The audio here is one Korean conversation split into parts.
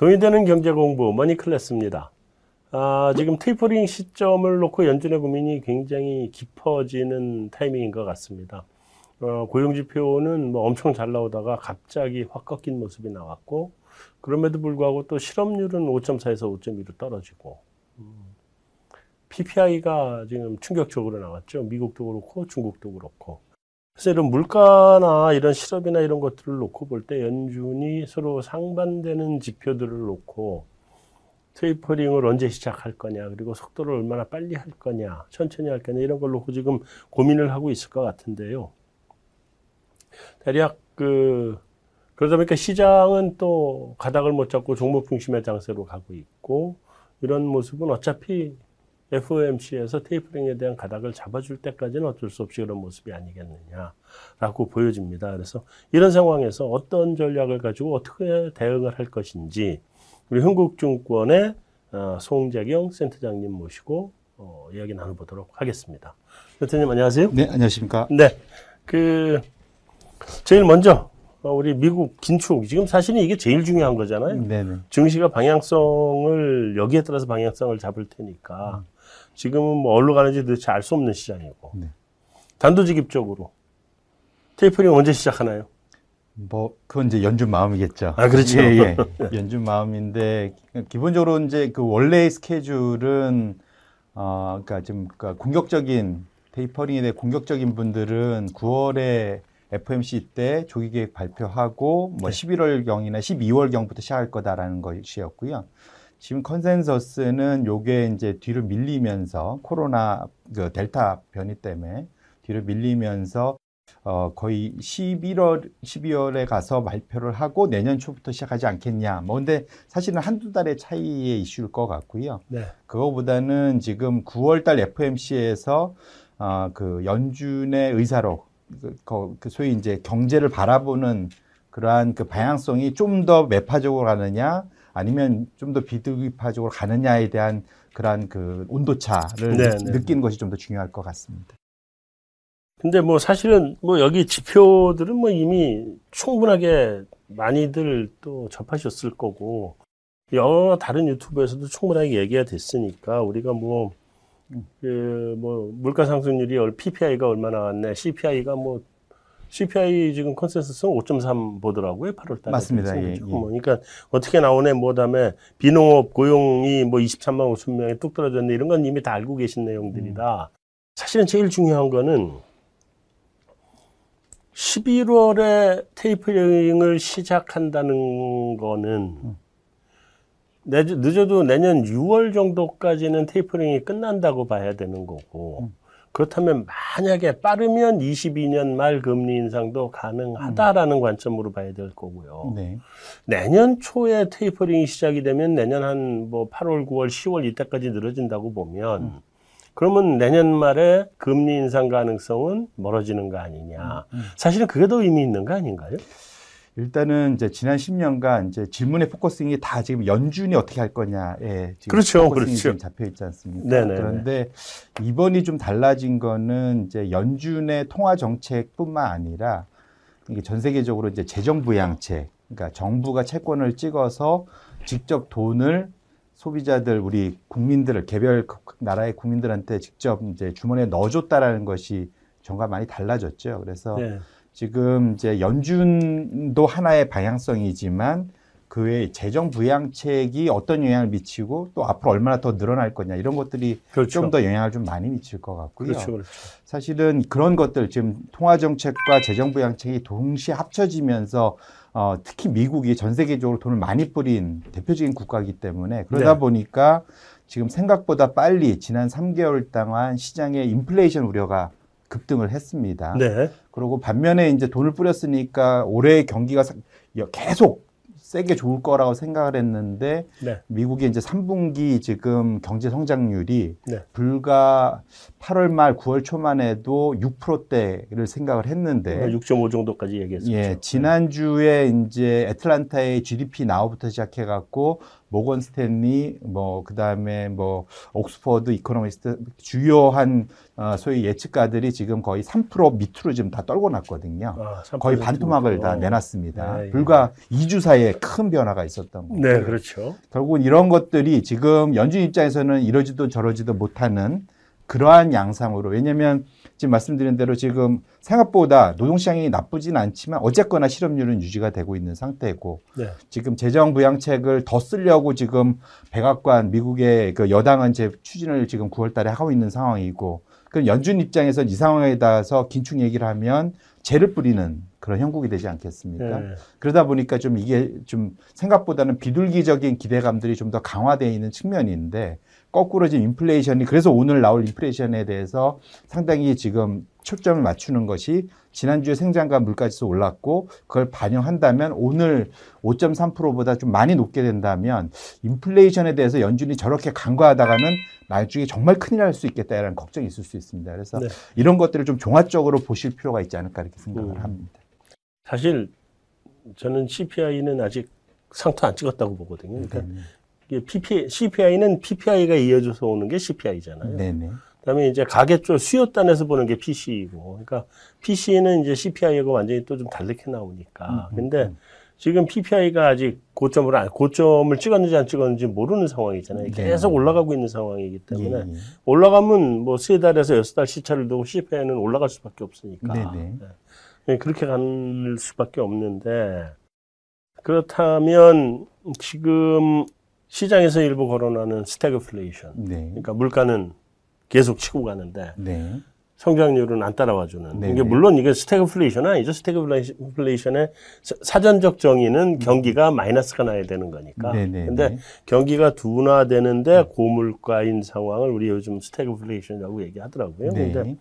돈이 되는 경제 공부 머니 클래스입니다. 아, 지금 테이퍼링 시점을 놓고 연준의 고민이 굉장히 깊어지는 타이밍인 것 같습니다. 어, 고용지표는 뭐 엄청 잘 나오다가 갑자기 확 꺾인 모습이 나왔고, 그럼에도 불구하고 또 실업률은 5.4에서 5.2로 떨어지고, 음, PPI가 지금 충격적으로 나왔죠. 미국도 그렇고 중국도 그렇고. 그래서 이런 물가나 이런 실업이나 이런 것들을 놓고 볼 때 연준이 서로 상반되는 지표들을 놓고 테이퍼링을 언제 시작할 거냐, 그리고 속도를 얼마나 빨리 할 거냐, 천천히 할 거냐, 이런 걸 놓고 지금 고민을 하고 있을 것 같은데요. 대략 그, 그러다 보니까 시장은 또 가닥을 못 잡고 종목 중심의 장세로 가고 있고, 이런 모습은 어차피 FOMC에서 테이퍼링에 대한 가닥을 잡아줄 때까지는 어쩔 수 없이 그런 모습이 아니겠느냐라고 보여집니다. 그래서 이런 상황에서 어떤 전략을 가지고 어떻게 대응을 할 것인지 우리 흥국증권의 어, 송재경 센터장님 모시고 어, 이야기 나눠보도록 하겠습니다. 센터님 안녕하세요. 네, 안녕하십니까. 네, 그 제일 먼저 어, 우리 미국 긴축 지금 사실은 이게 제일 중요한 거잖아요. 네네. 증시가 방향성을 여기에 따라서 방향성을 잡을 테니까 지금은 뭐 어디로 가는지 도대체 알 수 없는 시장이고 네. 단도직입적으로 테이퍼링 언제 시작하나요? 뭐 그건 이제 연준 마음이겠죠. 아, 그렇죠. 예, 예. 연준 마음인데 기본적으로 이제 그 원래의 스케줄은 어 그러니까 좀 그러니까 공격적인 테이퍼링에 대해 공격적인 분들은 9월에 FMC 때 조기 계획 발표하고 뭐 네. 11월 경이나 12월 경부터 시작할 거다라는 것이었고요. 지금 컨센서스는 요게 이제 뒤로 밀리면서 코로나 그 델타 변이 때문에 뒤로 밀리면서 어 거의 11월 12월에 가서 발표를 하고 내년 초부터 시작하지 않겠냐. 뭐 근데 사실은 한두 달의 차이의 이슈일 것 같고요. 네. 그거보다는 지금 9월 달 FMC에서 어, 그 연준의 의사로 그, 거- 그 소위 이제 경제를 바라보는 그러한 그 방향성이 좀 더 매파적으로 가느냐 아니면 좀 더 비둘기파적으로 가느냐에 대한 그러한 그 온도차를 네, 느- 네. 느끼는 것이 좀 더 중요할 것 같습니다. 근데 뭐 사실은 뭐 여기 지표들은 뭐 이미 충분하게 많이들 또 접하셨을 거고 여러 다른 유튜브에서도 충분하게 얘기가 됐으니까 우리가 뭐 그 뭐 물가 상승률이 얼- PPI가 얼마 나왔네, CPI가 뭐 CPI 지금 컨센서스는 5.3 보더라고요, 8월 달에. 맞습니다. 예, 예. 뭐 그러니까 어떻게 나오네, 뭐 다음에 비농업 고용이 뭐 23만 5천 명에 뚝 떨어졌네, 이런 건 이미 다 알고 계신 내용들이다. 사실은 제일 중요한 거는 11월에 테이퍼링을 시작한다는 거는 내- 늦어도 내년 6월 정도까지는 테이퍼링이 끝난다고 봐야 되는 거고 그렇다면 만약에 빠르면 22년 말 금리 인상도 가능하다라는 관점으로 봐야 될 거고요. 네. 내년 초에 tapering이 시작이 되면 내년 한 뭐 8월, 9월, 10월 이때까지 늘어진다고 보면 그러면 내년 말에 금리 인상 가능성은 멀어지는 거 아니냐. 사실은 그게 더 의미 있는 거 아닌가요? 일단은 이제 지난 10년간 이제 질문의 focusing이 다 지금 연준이 어떻게 할 거냐에 지금 그렇죠, focusing이 그렇죠. 지금 잡혀 있지 않습니까? 네네네. 그런데 이번이 좀 달라진 거는 이제 연준의 통화 정책뿐만 아니라 이게 전 세계적으로 이제 재정 부양책, 그러니까 정부가 채권을 찍어서 직접 돈을 소비자들 우리 국민들을 개별 그 나라의 국민들한테 직접 이제 주머니에 넣어줬다라는 것이 정가 많이 달라졌죠. 그래서 네. 지금 이제 연준도 하나의 방향성이지만 그 외에 재정 부양책이 어떤 영향을 미치고 또 앞으로 얼마나 더 늘어날 거냐 이런 것들이 그렇죠. 좀더 영향을 좀 많이 미칠 것 같고요. 그렇죠, 그렇죠. 사실은 그런 것들 지금 통화 정책과 재정 부양책이 동시에 합쳐지면서 어, 특히 미국이 전 세계적으로 돈을 많이 뿌린 대표적인 국가이기 때문에 그러다 네. 보니까 지금 생각보다 빨리 지난 3개월 동안 시장의 인플레이션 우려가 급등을 했습니다. 네. 그리고 반면에 이제 돈을 뿌렸으니까 올해 경기가 사- 계속 세게 좋을 거라고 생각을 했는데 네. 미국의 이제 3분기 지금 경제 성장률이 네. 불과 8월 말 9월 초만 해도 6%대를 생각을 했는데 6.5 정도까지 얘기했었죠. 예, 지난주에 이제 애틀란타의 GDP Now부터 시작해 갖고 모건 스탠리, 뭐 그 다음에 뭐 옥스퍼드 이코노믹스 주요한 어, 소위 예측가들이 지금 거의 3% 밑으로 지금 다 떨궈 놨거든요. 아, 거의 3% 반토막을 다 어. 내놨습니다. 네, 예. 불과 2주 사이에 큰 변화가 있었던 거죠. 네, 그렇죠. 결국은 이런 것들이 지금 연준 입장에서는 이러지도 저러지도 못하는 그러한 양상으로 왜냐하면 지금 말씀드린 대로 지금 생각보다 노동시장이 나쁘진 않지만 어쨌거나 실업률은 유지가 되고 있는 상태고 네. 지금 재정 부양책을 더 쓰려고 지금 백악관 미국의 그 여당은 제 추진을 지금 9월달에 하고 있는 상황이고 그 연준 입장에서 이 상황에 따라서 긴축 얘기를 하면 재를 뿌리는 그런 형국이 되지 않겠습니까? 네. 그러다 보니까 좀 이게 좀 생각보다는 비둘기적인 기대감들이 좀 더 강화되어 있는 측면인데 거꾸로 지금 인플레이션이 그래서 오늘 나올 인플레이션에 대해서 상당히 지금 초점을 맞추는 것이 지난주에 생산과 물가지수 올랐고 그걸 반영한다면 오늘 5.3%보다 좀 많이 높게 된다면 인플레이션에 대해서 연준이 저렇게 간과하다가는 나중에 정말 큰일 날 수 있겠다라는 걱정이 있을 수 있습니다. 그래서 네. 이런 것들을 좀 종합적으로 보실 필요가 있지 않을까 이렇게 생각을 음. 합니다. 사실 저는 CPI는 아직 상투 안 찍었다고 보거든요. 그러니까 네. PPI, CPI는 PPI가 이어져서 오는 게 CPI잖아요. 네네. 그다음에 이제 가계 쪽 수요단에서 보는 게 PC이고, 그러니까 PC는 이제 CPI하고 완전히 또좀 다르게 나오니까. 음, 근데 음. 지금 PPI가 아직 고점을 안, 고점을 찍었는지 안 찍었는지 모르는 상황이잖아요. 네. 계속 올라가고 있는 상황이기 때문에 예, 예. 올라가면 뭐 세 달에서 여섯 달 시차를 두고 CPI는 올라갈 수밖에 없으니까. 네네. 네, 그렇게 갈 수밖에 없는데 그렇다면 지금 시장에서 일부 거론하는 스태그플레이션, 네. 그러니까 물가는 계속 치고 가는데 네. 성장률은 안 따라와주는. 네네. 이게 물론 이게 스태그플레이션은 아니죠. 스태그플레이션의 사- 사전적 정의는 경기가 마이너스가 나야 되는 거니까. 네네. 근데 경기가 둔화되는데 고물가인 상황을 우리 요즘 스태그플레이션이라고 얘기하더라고요. 네. 근데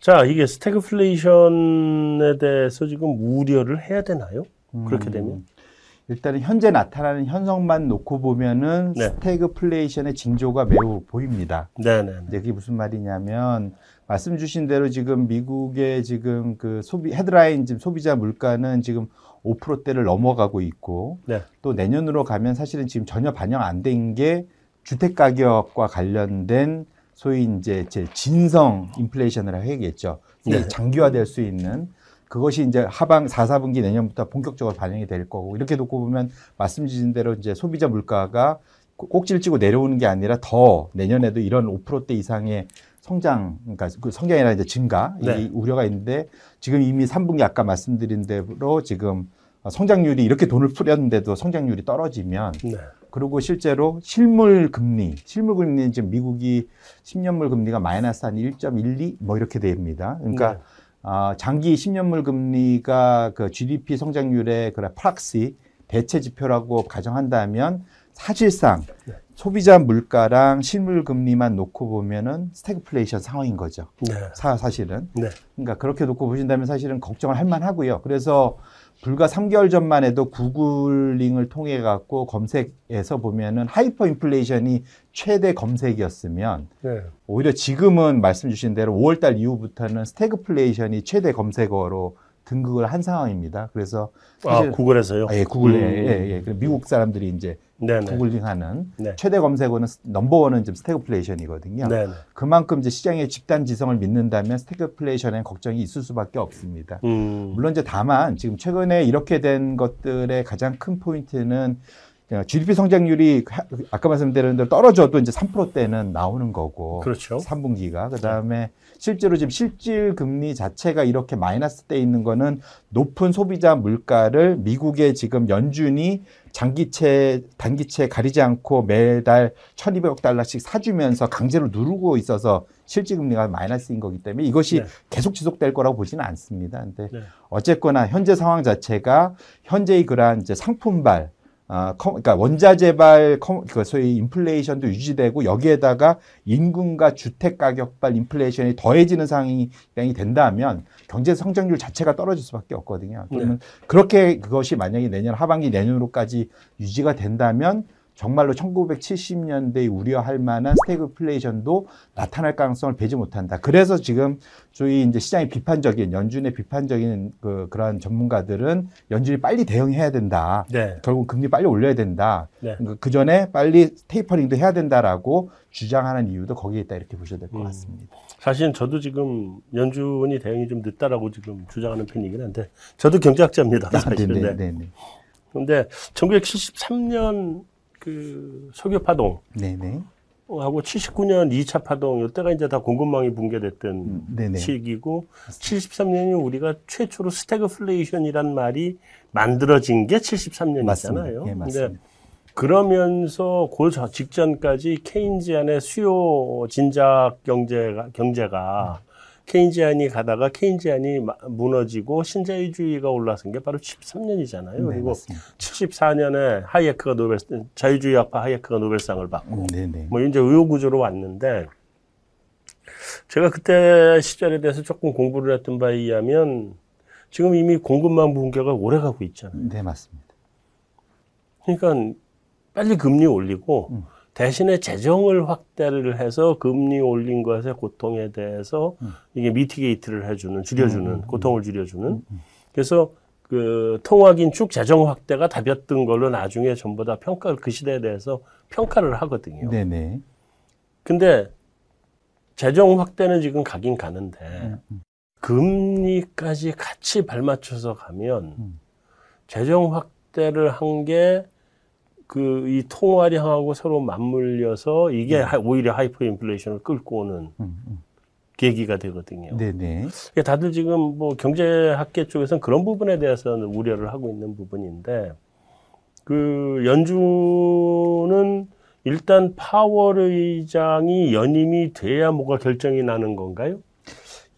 자, 이게 스태그플레이션에 대해서 지금 우려를 해야 되나요? 그렇게 되면? 음, 일단은 현재 나타나는 현상만 놓고 보면은 네. 스태그플레이션의 징조가 매우 보입니다. 네네. 이제 그게 무슨 말이냐면 말씀 주신 대로 지금 미국의 지금 그 소비 헤드라인 지금 소비자 물가는 지금 5%대를 넘어가고 있고 네. 또 내년으로 가면 사실은 지금 전혀 반영 안 된 게 주택 가격과 관련된 소위 이제 제 진성 인플레이션을 해야겠죠. 이게 네. 장기화될 수 있는 그것이 이제 하방 4, 4분기 내년부터 본격적으로 반영이 될 거고 이렇게 놓고 보면 말씀 주신 대로 이제 소비자 물가가 꼭지를 찌고 내려오는 게 아니라 더 내년에도 이런 5%대 이상의 성장, 그러니까 그 성장이나 이제 증가 이 네. 우려가 있는데 지금 이미 3분기 아까 말씀드린 대로 지금 성장률이 이렇게 돈을 풀였는데도 성장률이 떨어지면 네. 그리고 실제로 실물 금리, 실물 금리는 지금 미국이 10년물 금리가 마이너스 한 1.12 뭐 이렇게 됩니다. 그러니까 네. 아, 장기 10년물 금리가 그 GDP 성장률의 그런 proxy 대체 지표라고 가정한다면 사실상 네. 소비자 물가랑 실물 금리만 놓고 보면은 스태그플레이션 상황인 거죠. 네. 사, 사실은. 네. 그러니까 그렇게 놓고 보신다면 사실은 걱정을 할 만하고요. 그래서 불과 3개월 전만 해도 googling을 통해 갖고 검색에서 보면은 하이퍼 인플레이션이 최대 검색이었으면 네. 오히려 지금은 말씀 주신 대로 5월 달 이후부터는 스태그플레이션이 최대 검색어로 등극을 한 상황입니다. 그래서 아, 구글에서요? 아, 예, 구글에 음. 예, 예. 그 미국 사람들이 이제 네네. googling하는 네. 최대 검색어는 넘버원은 지금 스태그플레이션이거든요. 네네. 그만큼 이제 시장의 집단 지성을 믿는다면 스태그플레이션에 걱정이 있을 수밖에 없습니다. 음. 물론 이제 다만 지금 최근에 이렇게 된 것들의 가장 큰 포인트는 GDP 성장률이 하- 아까 말씀드린 대로 떨어져도 이제 3%대는 나오는 거고 그렇죠. 3분기가 그 다음에 실제로 지금 실질 금리 자체가 이렇게 마이너스 돼 있는 거는 높은 소비자 물가를 미국의 지금 연준이 장기채 단기채 가리지 않고 매달 1,200억 달러씩 사주면서 강제로 누르고 있어서 실질 금리가 마이너스인 거기 때문에 이것이 네. 계속 지속될 거라고 보지는 않습니다. 근데 네. 어쨌거나 현재 상황 자체가 현재의 그러한 이제 상품발 아, 커- 그러니까 원자 재발 커- 그 소위 인플레이션도 유지되고 여기에다가 인근과 주택 가격발 인플레이션이 더해지는 상황이 된다면 경제 성장률 자체가 떨어질 수밖에 없거든요. 그러면 그렇게 그것이 만약에 내년 하반기 내년으로까지 유지가 된다면 정말로 1970년대에 우려할 만한 스태그플레이션도 나타날 가능성을 배지 못한다. 그래서 지금 저희 이제 시장이 비판적인 연준의 비판적인 그 그런 전문가들은 연준이 빨리 대응해야 된다. 네. 결국 금리 빨리 올려야 된다. 네. 그 전에 빨리 테이퍼링도 해야 된다라고 주장하는 이유도 거기에 있다 이렇게 보셔야 될것 음. 같습니다. 사실은 저도 지금 연준이 대응이 좀 늦다라고 지금 주장하는 편이긴 한데 저도 경제학자입니다. 사실은. 네네, 네. 네 네, 근데 1973년 그 석유 파동 네네, 하고 79년 2차 파동 이때가 이제 다 공급망이 붕괴됐던 음, 네네. 시기고 73년이 우리가 최초로 스태그플레이션이란 말이 만들어진 게 73년이잖아요. 맞습니다. 예, 근데 맞습니다. 그러면서 그 저- 직전까지 Keynesian의 수요 진작 경제가 경제가 Keynesian이 가다가 Keynesian이 마- 무너지고 신자유주의가 올라선 게 바로 73년이잖아요. 네, 그리고 맞습니다. 74년에 하이에크가 노벨 자유주의 학파 하이에크가 노벨상을 받고 음, 네네. 뭐 이제 의욕구조로 왔는데 제가 그때 시절에 대해서 조금 공부를 했던 바에 의하면 지금 이미 공급망 붕괴가 오래 가고 있잖아요. 네, 맞습니다. 그러니까 빨리 금리 올리고 음. 대신에 재정을 확대를 해서 금리 올린 것의 고통에 대해서 음. 이게 미티게이트를 해주는 줄여주는 음, 음, 고통을 줄여주는 그래서 그 통화 긴축 재정 확대가 답이었던 걸로 나중에 전부 다 평가를 그 시대에 대해서 평가를 하거든요. 네네. 근데 재정 확대는 지금 가긴 가는데 음, 음. 금리까지 같이 발맞춰서 가면 음. 재정 확대를 한 게 그 이 통화량하고 서로 맞물려서 이게 하- 오히려 하이퍼 인플레이션을 끌고 오는 음, 음. 계기가 되거든요. 네네. 그러니까 다들 지금 뭐 경제학계 쪽에서는 그런 부분에 대해서는 우려를 하고 있는 부분인데 그 연준은 일단 파월 의장이 연임이 돼야 뭐가 결정이 나는 건가요?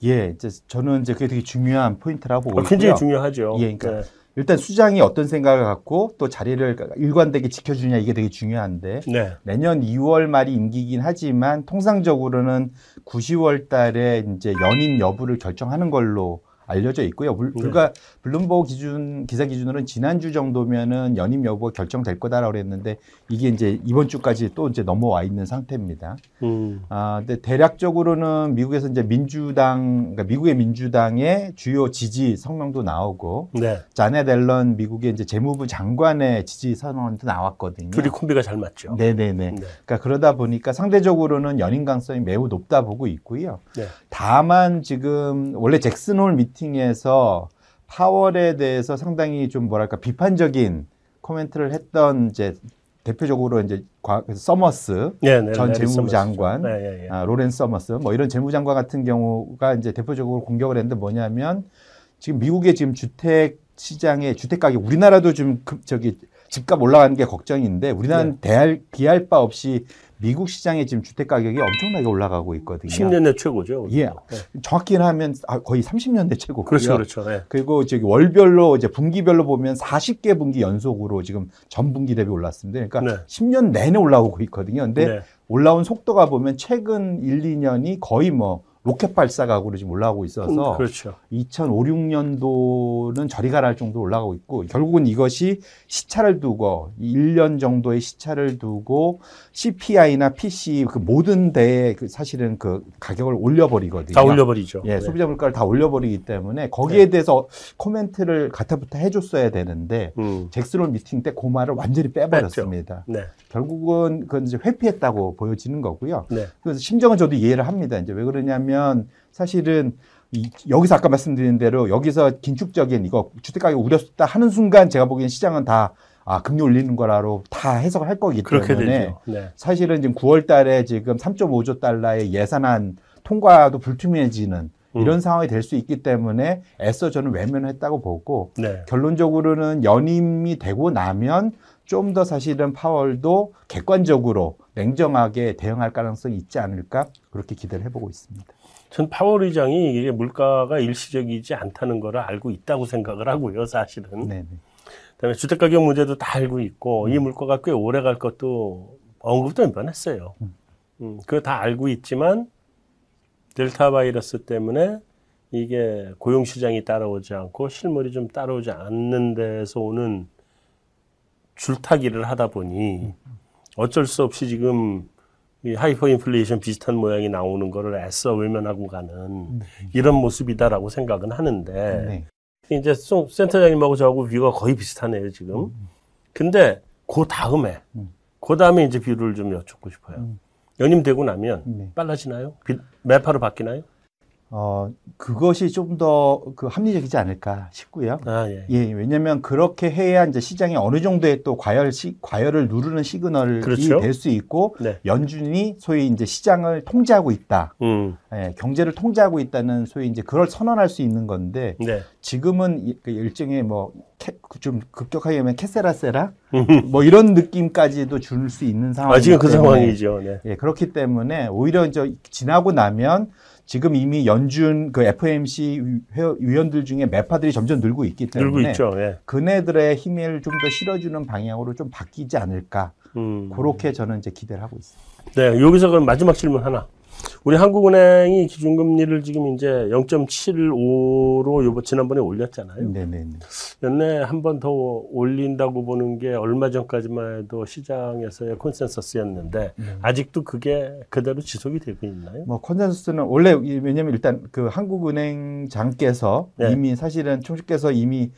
예, 이제 저는 이제 그게 되게 중요한 포인트라고 보고 어, 있고요. 굉장히 중요하죠. 예, 그러니까 네. 일단 수장이 어떤 생각을 갖고 또 자리를 일관되게 지켜주냐 이게 되게 중요한데 네. 내년 2월 말이 임기긴 하지만 통상적으로는 9, 10월 달에 이제 연임 여부를 결정하는 걸로 알려져 있고요. 불, 네. 불과 블룸버그 기준 기사 기준으로는 지난주 정도면은 연임 여부가 결정될 거다라고 그랬는데 이게 이제 이번 주까지 또 이제 넘어와 있는 상태입니다. 음. 아, 근데 대략적으로는 미국에서 이제 민주당, 그러니까 미국의 민주당의 주요 지지 성명도 나오고, 네. 자넷 앨런 미국의 이제 재무부 장관의 지지 선언도 나왔거든요. 둘이 콤비가 잘 맞죠. 네 네네. 네. 그러니까 그러다 보니까 상대적으로는 연임 가능성이 매우 높다 보고 있고요. 네. 다만 지금 원래 잭슨홀 미팅에서 파월에 대해서 상당히 좀 뭐랄까 비판적인 코멘트를 했던 이제 대표적으로 이제 과- 서머스 네, 네, 전 네, 재무부 래리 서머스죠. 장관, 네, 예, 예. 아, 로렌스 서머스 뭐 이런 재무장관 같은 경우가 이제 대표적으로 공격을 했는데 뭐냐면 지금 미국의 지금 주택 시장의 주택 가격 우리나라도 좀 급- 저기 집값 올라가는 게 걱정인데 우리나라는 네. 대할 비할 바 없이 미국 시장의 지금 주택 가격이 엄청나게 올라가고 있거든요. 10년 내 최고죠. 예. 네. 정확히는 하면 아, 거의 30년대 최고고요. 그렇죠, 그렇죠. 네. 그리고 저기 월별로 이제 분기별로 보면 40개 분기 연속으로 지금 전 분기 대비 올랐습니다. 그러니까 네. 10년 내내 올라오고 있거든요. 근데 네. 올라온 속도가 보면 최근 1, 2년이 거의 뭐 로켓 발사각으로 지금 올라오고 있어서 음, 그렇죠. 2005, 6년도는 저리 가라 할 정도로 올라가고 있고 결국은 이것이 시차를 두고 1년 정도의 시차를 두고 CPI나 PC 그 모든 데에 그 사실은 그 가격을 올려버리거든요. 다 올려버리죠. 예, 네. 소비자 물가를 다 올려버리기 때문에 거기에 대해서 코멘트를 가타부터 해줬어야 되는데 음. 잭스론 미팅 때 그 말을 완전히 빼버렸습니다. 네. 결국은 그건 이제 회피했다고 보여지는 거고요. 네. 그래서 심정은 저도 이해를 합니다. 이제 왜 그러냐면 사실은 이, 여기서 아까 말씀드린 대로 여기서 긴축적인 이거 주택가격 우려다 하는 순간 제가 보기엔 시장은 다 아, 금리 올리는 거라로 다 해석을 할 거기 때문에. 네. 사실은 지금 9월 달에 지금 3.5조 달러의 예산안 통과도 불투명해지는 음. 이런 상황이 될 수 있기 때문에 애써 저는 외면했다고 보고 네. 결론적으로는 연임이 되고 나면 좀 더 사실은 파월도 객관적으로 냉정하게 대응할 가능성이 있지 않을까 그렇게 기대를 해보고 있습니다. 전 파월 의장이 이게 물가가 일시적이지 않다는 거를 알고 있다고 생각을 하고요, 사실은. 네네. 그다음에 주택 가격 문제도 다 알고 있고 이 물가가 꽤 오래 갈 것도 언급도 몇번 했어요. 음, 그거 다 알고 있지만 델타 바이러스 때문에 이게 고용 시장이 따라오지 않고 실물이 좀 따라오지 않는 데서 오는 줄타기를 하다 보니 어쩔 수 없이 지금 이 하이퍼 인플레이션 비슷한 모양이 나오는 거를 애써 외면하고 가는 이런 모습이다라고 생각은 하는데 네. 이제 송- 센터장님하고 저하고 view가 거의 비슷하네요 지금. 근데 그 다음에 음. 그 다음에 이제 view를 좀 여쭙고 싶어요. 음. 연임되고 나면 네. 빨라지나요? 비- 매파로 바뀌나요? 어, 그것이 좀 더 그 합리적이지 않을까 싶고요. 아 예. 예, 왜냐면 그렇게 해야 이제 시장이 어느 정도의 또 과열 시, 과열을 누르는 시그널이 그렇죠. 될수 있고 네. 연준이 소위 이제 시장을 통제하고 있다. 음. 예, 경제를 통제하고 있다는 소위 이제 그걸 선언할 수 있는 건데 네. 지금은 이- 그 일종의 뭐 좀 급격하게 하면 캐세라세라 뭐 이런 느낌까지도 줄 수 있는 상황. 아 지금 그 상황이죠. 네. 예, 그렇기 때문에 오히려 이제 지나고 나면 지금 이미 연준 그 FOMC 회- 위원들 중에 매파들이 점점 늘고 있기 때문에 늘고 있죠. 예. 그네들의 힘을 좀 더 실어주는 방향으로 좀 바뀌지 않을까 음. 그렇게 저는 이제 기대를 하고 있습니다. 네, 여기서 그럼 마지막 질문 하나. 우리 한국은행이 기준금리를 지금 이제 0.75로 요번 지난번에 올렸잖아요. 네네네. 연내 한 번 더 올린다고 보는 게 얼마 전까지만 해도 시장에서의 콘센서스였는데 네. 아직도 그게 그대로 지속이 되고 있나요? 뭐 컨센서스는 원래 이- 왜냐면 일단 그 한국은행장께서 네. 이미 사실은 총수께서 이미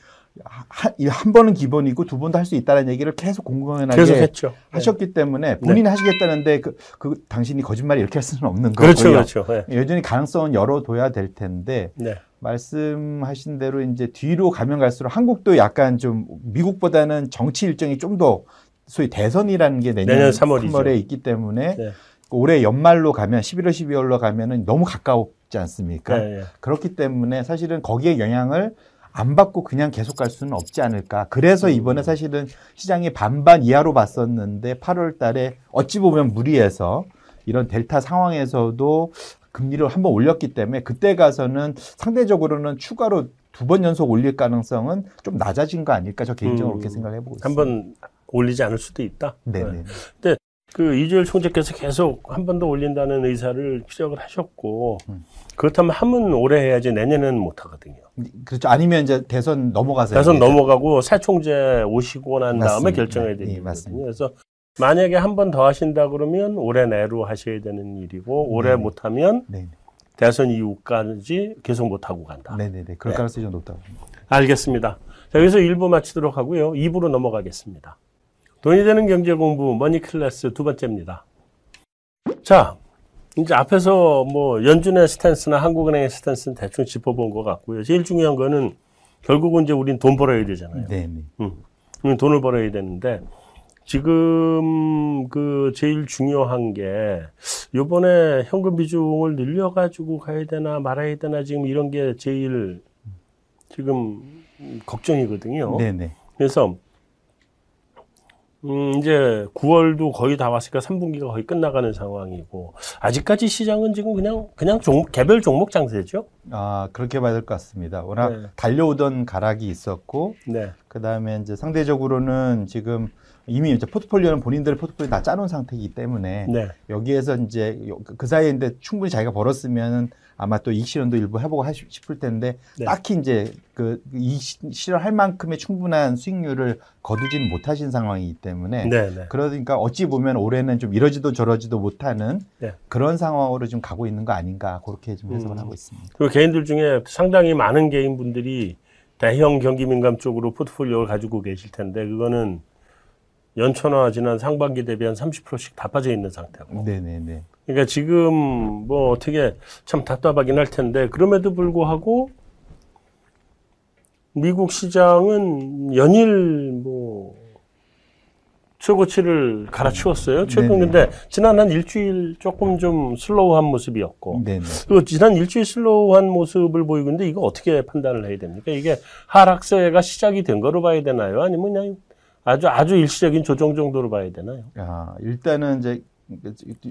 한, 이한 번은 기본이고 두 번도 할 수 있다는 얘기를 계속 공공연하게 계속 했죠. 하셨기 때문에 본인이 하시겠다는데 그, 그 당신이 거짓말 이렇게 할 수는 없는 거고요. 그렇죠, 그렇죠. 네. 여전히 가능성은 열어둬야 될 텐데 네. 말씀하신 대로 이제 뒤로 가면 갈수록 한국도 약간 좀 미국보다는 정치 일정이 좀 더 소위 대선이라는 게 내년, 내년 3월이죠. 3월에 있기 때문에 네. 올해 연말로 가면 11월, 12월로 가면은 너무 가까웠지 않습니까? 네, 네. 그렇기 때문에 사실은 거기에 영향을 안 받고 그냥 계속 갈 수는 없지 않을까. 음. 그래서 이번에 사실은 시장이 반반 이하로 봤었는데 8월 달에 어찌 보면 무리해서 이런 델타 상황에서도 금리를 한번 올렸기 때문에 그때 가서는 상대적으로는 추가로 두 번 연속 올릴 가능성은 좀 낮아진 거 아닐까. 저 개인적으로 음. 그렇게 생각을 해보고 있습니다. 한번 올리지 않을 수도 있다. 네네. 그 이주열 총재께서 계속 한 번 더 올린다는 의사를 피력을 하셨고 음. 그렇다면 하면 올해 해야지 내년에는 못 하거든요. 그렇죠. 아니면 이제 대선 넘어가서 대선. 넘어가고 새 총재 오시고 난 다음에 맞습니다. 결정해야 되는 예, 거거든요. 맞습니다. 그래서 만약에 한 번 더 하신다 그러면 올해 내로 하셔야 되는 일이고 올해 네. 못 하면 네. 대선 이후까지 계속 못 하고 간다. 네 네 네. 그럴 네. 가능성이 좀 높다고. 알겠습니다. 자, 여기서 1부 마치도록 하고요. 2부로 넘어가겠습니다. 돈이 되는 경제 공부 머니 클래스 두 번째입니다. 자, 이제 앞에서 뭐 연준의 스탠스나 한국은행의 스탠스는 대충 짚어본 것 같고요. 제일 중요한 거는 결국은 이제 우린 돈 벌어야 되잖아요. 네네. 음, 돈을 벌어야 되는데 지금 그 제일 중요한 게 요번에 현금 비중을 늘려 가지고 가야 되나 말아야 되나 지금 이런 게 제일 지금 걱정이거든요. 네네. 그래서 음, 이제 9월도 거의 다 왔으니까 3분기가 거의 끝나가는 상황이고 아직까지 시장은 지금 그냥 그냥 종목, 개별 종목 장세죠. 아, 그렇게 봐야 될 것 같습니다. 워낙 네. 달려오던 가락이 있었고, 네, 그 다음에 이제 상대적으로는 지금 이미 이제 포트폴리오는 본인들의 포트폴리오 다 짜놓은 상태이기 때문에 네, 여기에서 이제 요- 그 사이에 인데 충분히 자기가 벌었으면 아마 또 이익 실현도 일부 해보고 하시- 싶을 텐데 네. 딱히 이제 그 이익 시- 실현할 만큼의 충분한 수익률을 거두지는 못하신 상황이기 때문에 네, 네. 그러니까 어찌 보면 올해는 좀 이러지도 저러지도 못하는 네. 그런 상황으로 좀 가고 있는 거 아닌가 그렇게 좀 해석을 음. 하고 있습니다. 그리고 개인들 중에 상당히 많은 개인분들이 대형 경기 민감 쪽으로 포트폴리오를 가지고 계실 텐데 그거는 연초나 지난 상반기 대비 한 30%씩 다 빠져 있는 상태고. 네네네. 그러니까 지금 뭐 어떻게 참 답답하긴 할 텐데 그럼에도 불구하고 미국 시장은 연일 뭐 최고치를 갈아치웠어요. 최근. 근데 지난 한 일주일 조금 좀 슬로우한 모습이었고 네네. 그리고 지난 일주일 슬로우한 모습을 보이고 있는데 이거 어떻게 판단을 해야 됩니까? 이게 하락세가 시작이 된 거로 봐야 되나요? 아니면 그냥 아주 아주 일시적인 조정 정도로 봐야 되나요? 아, 일단은 이제 좀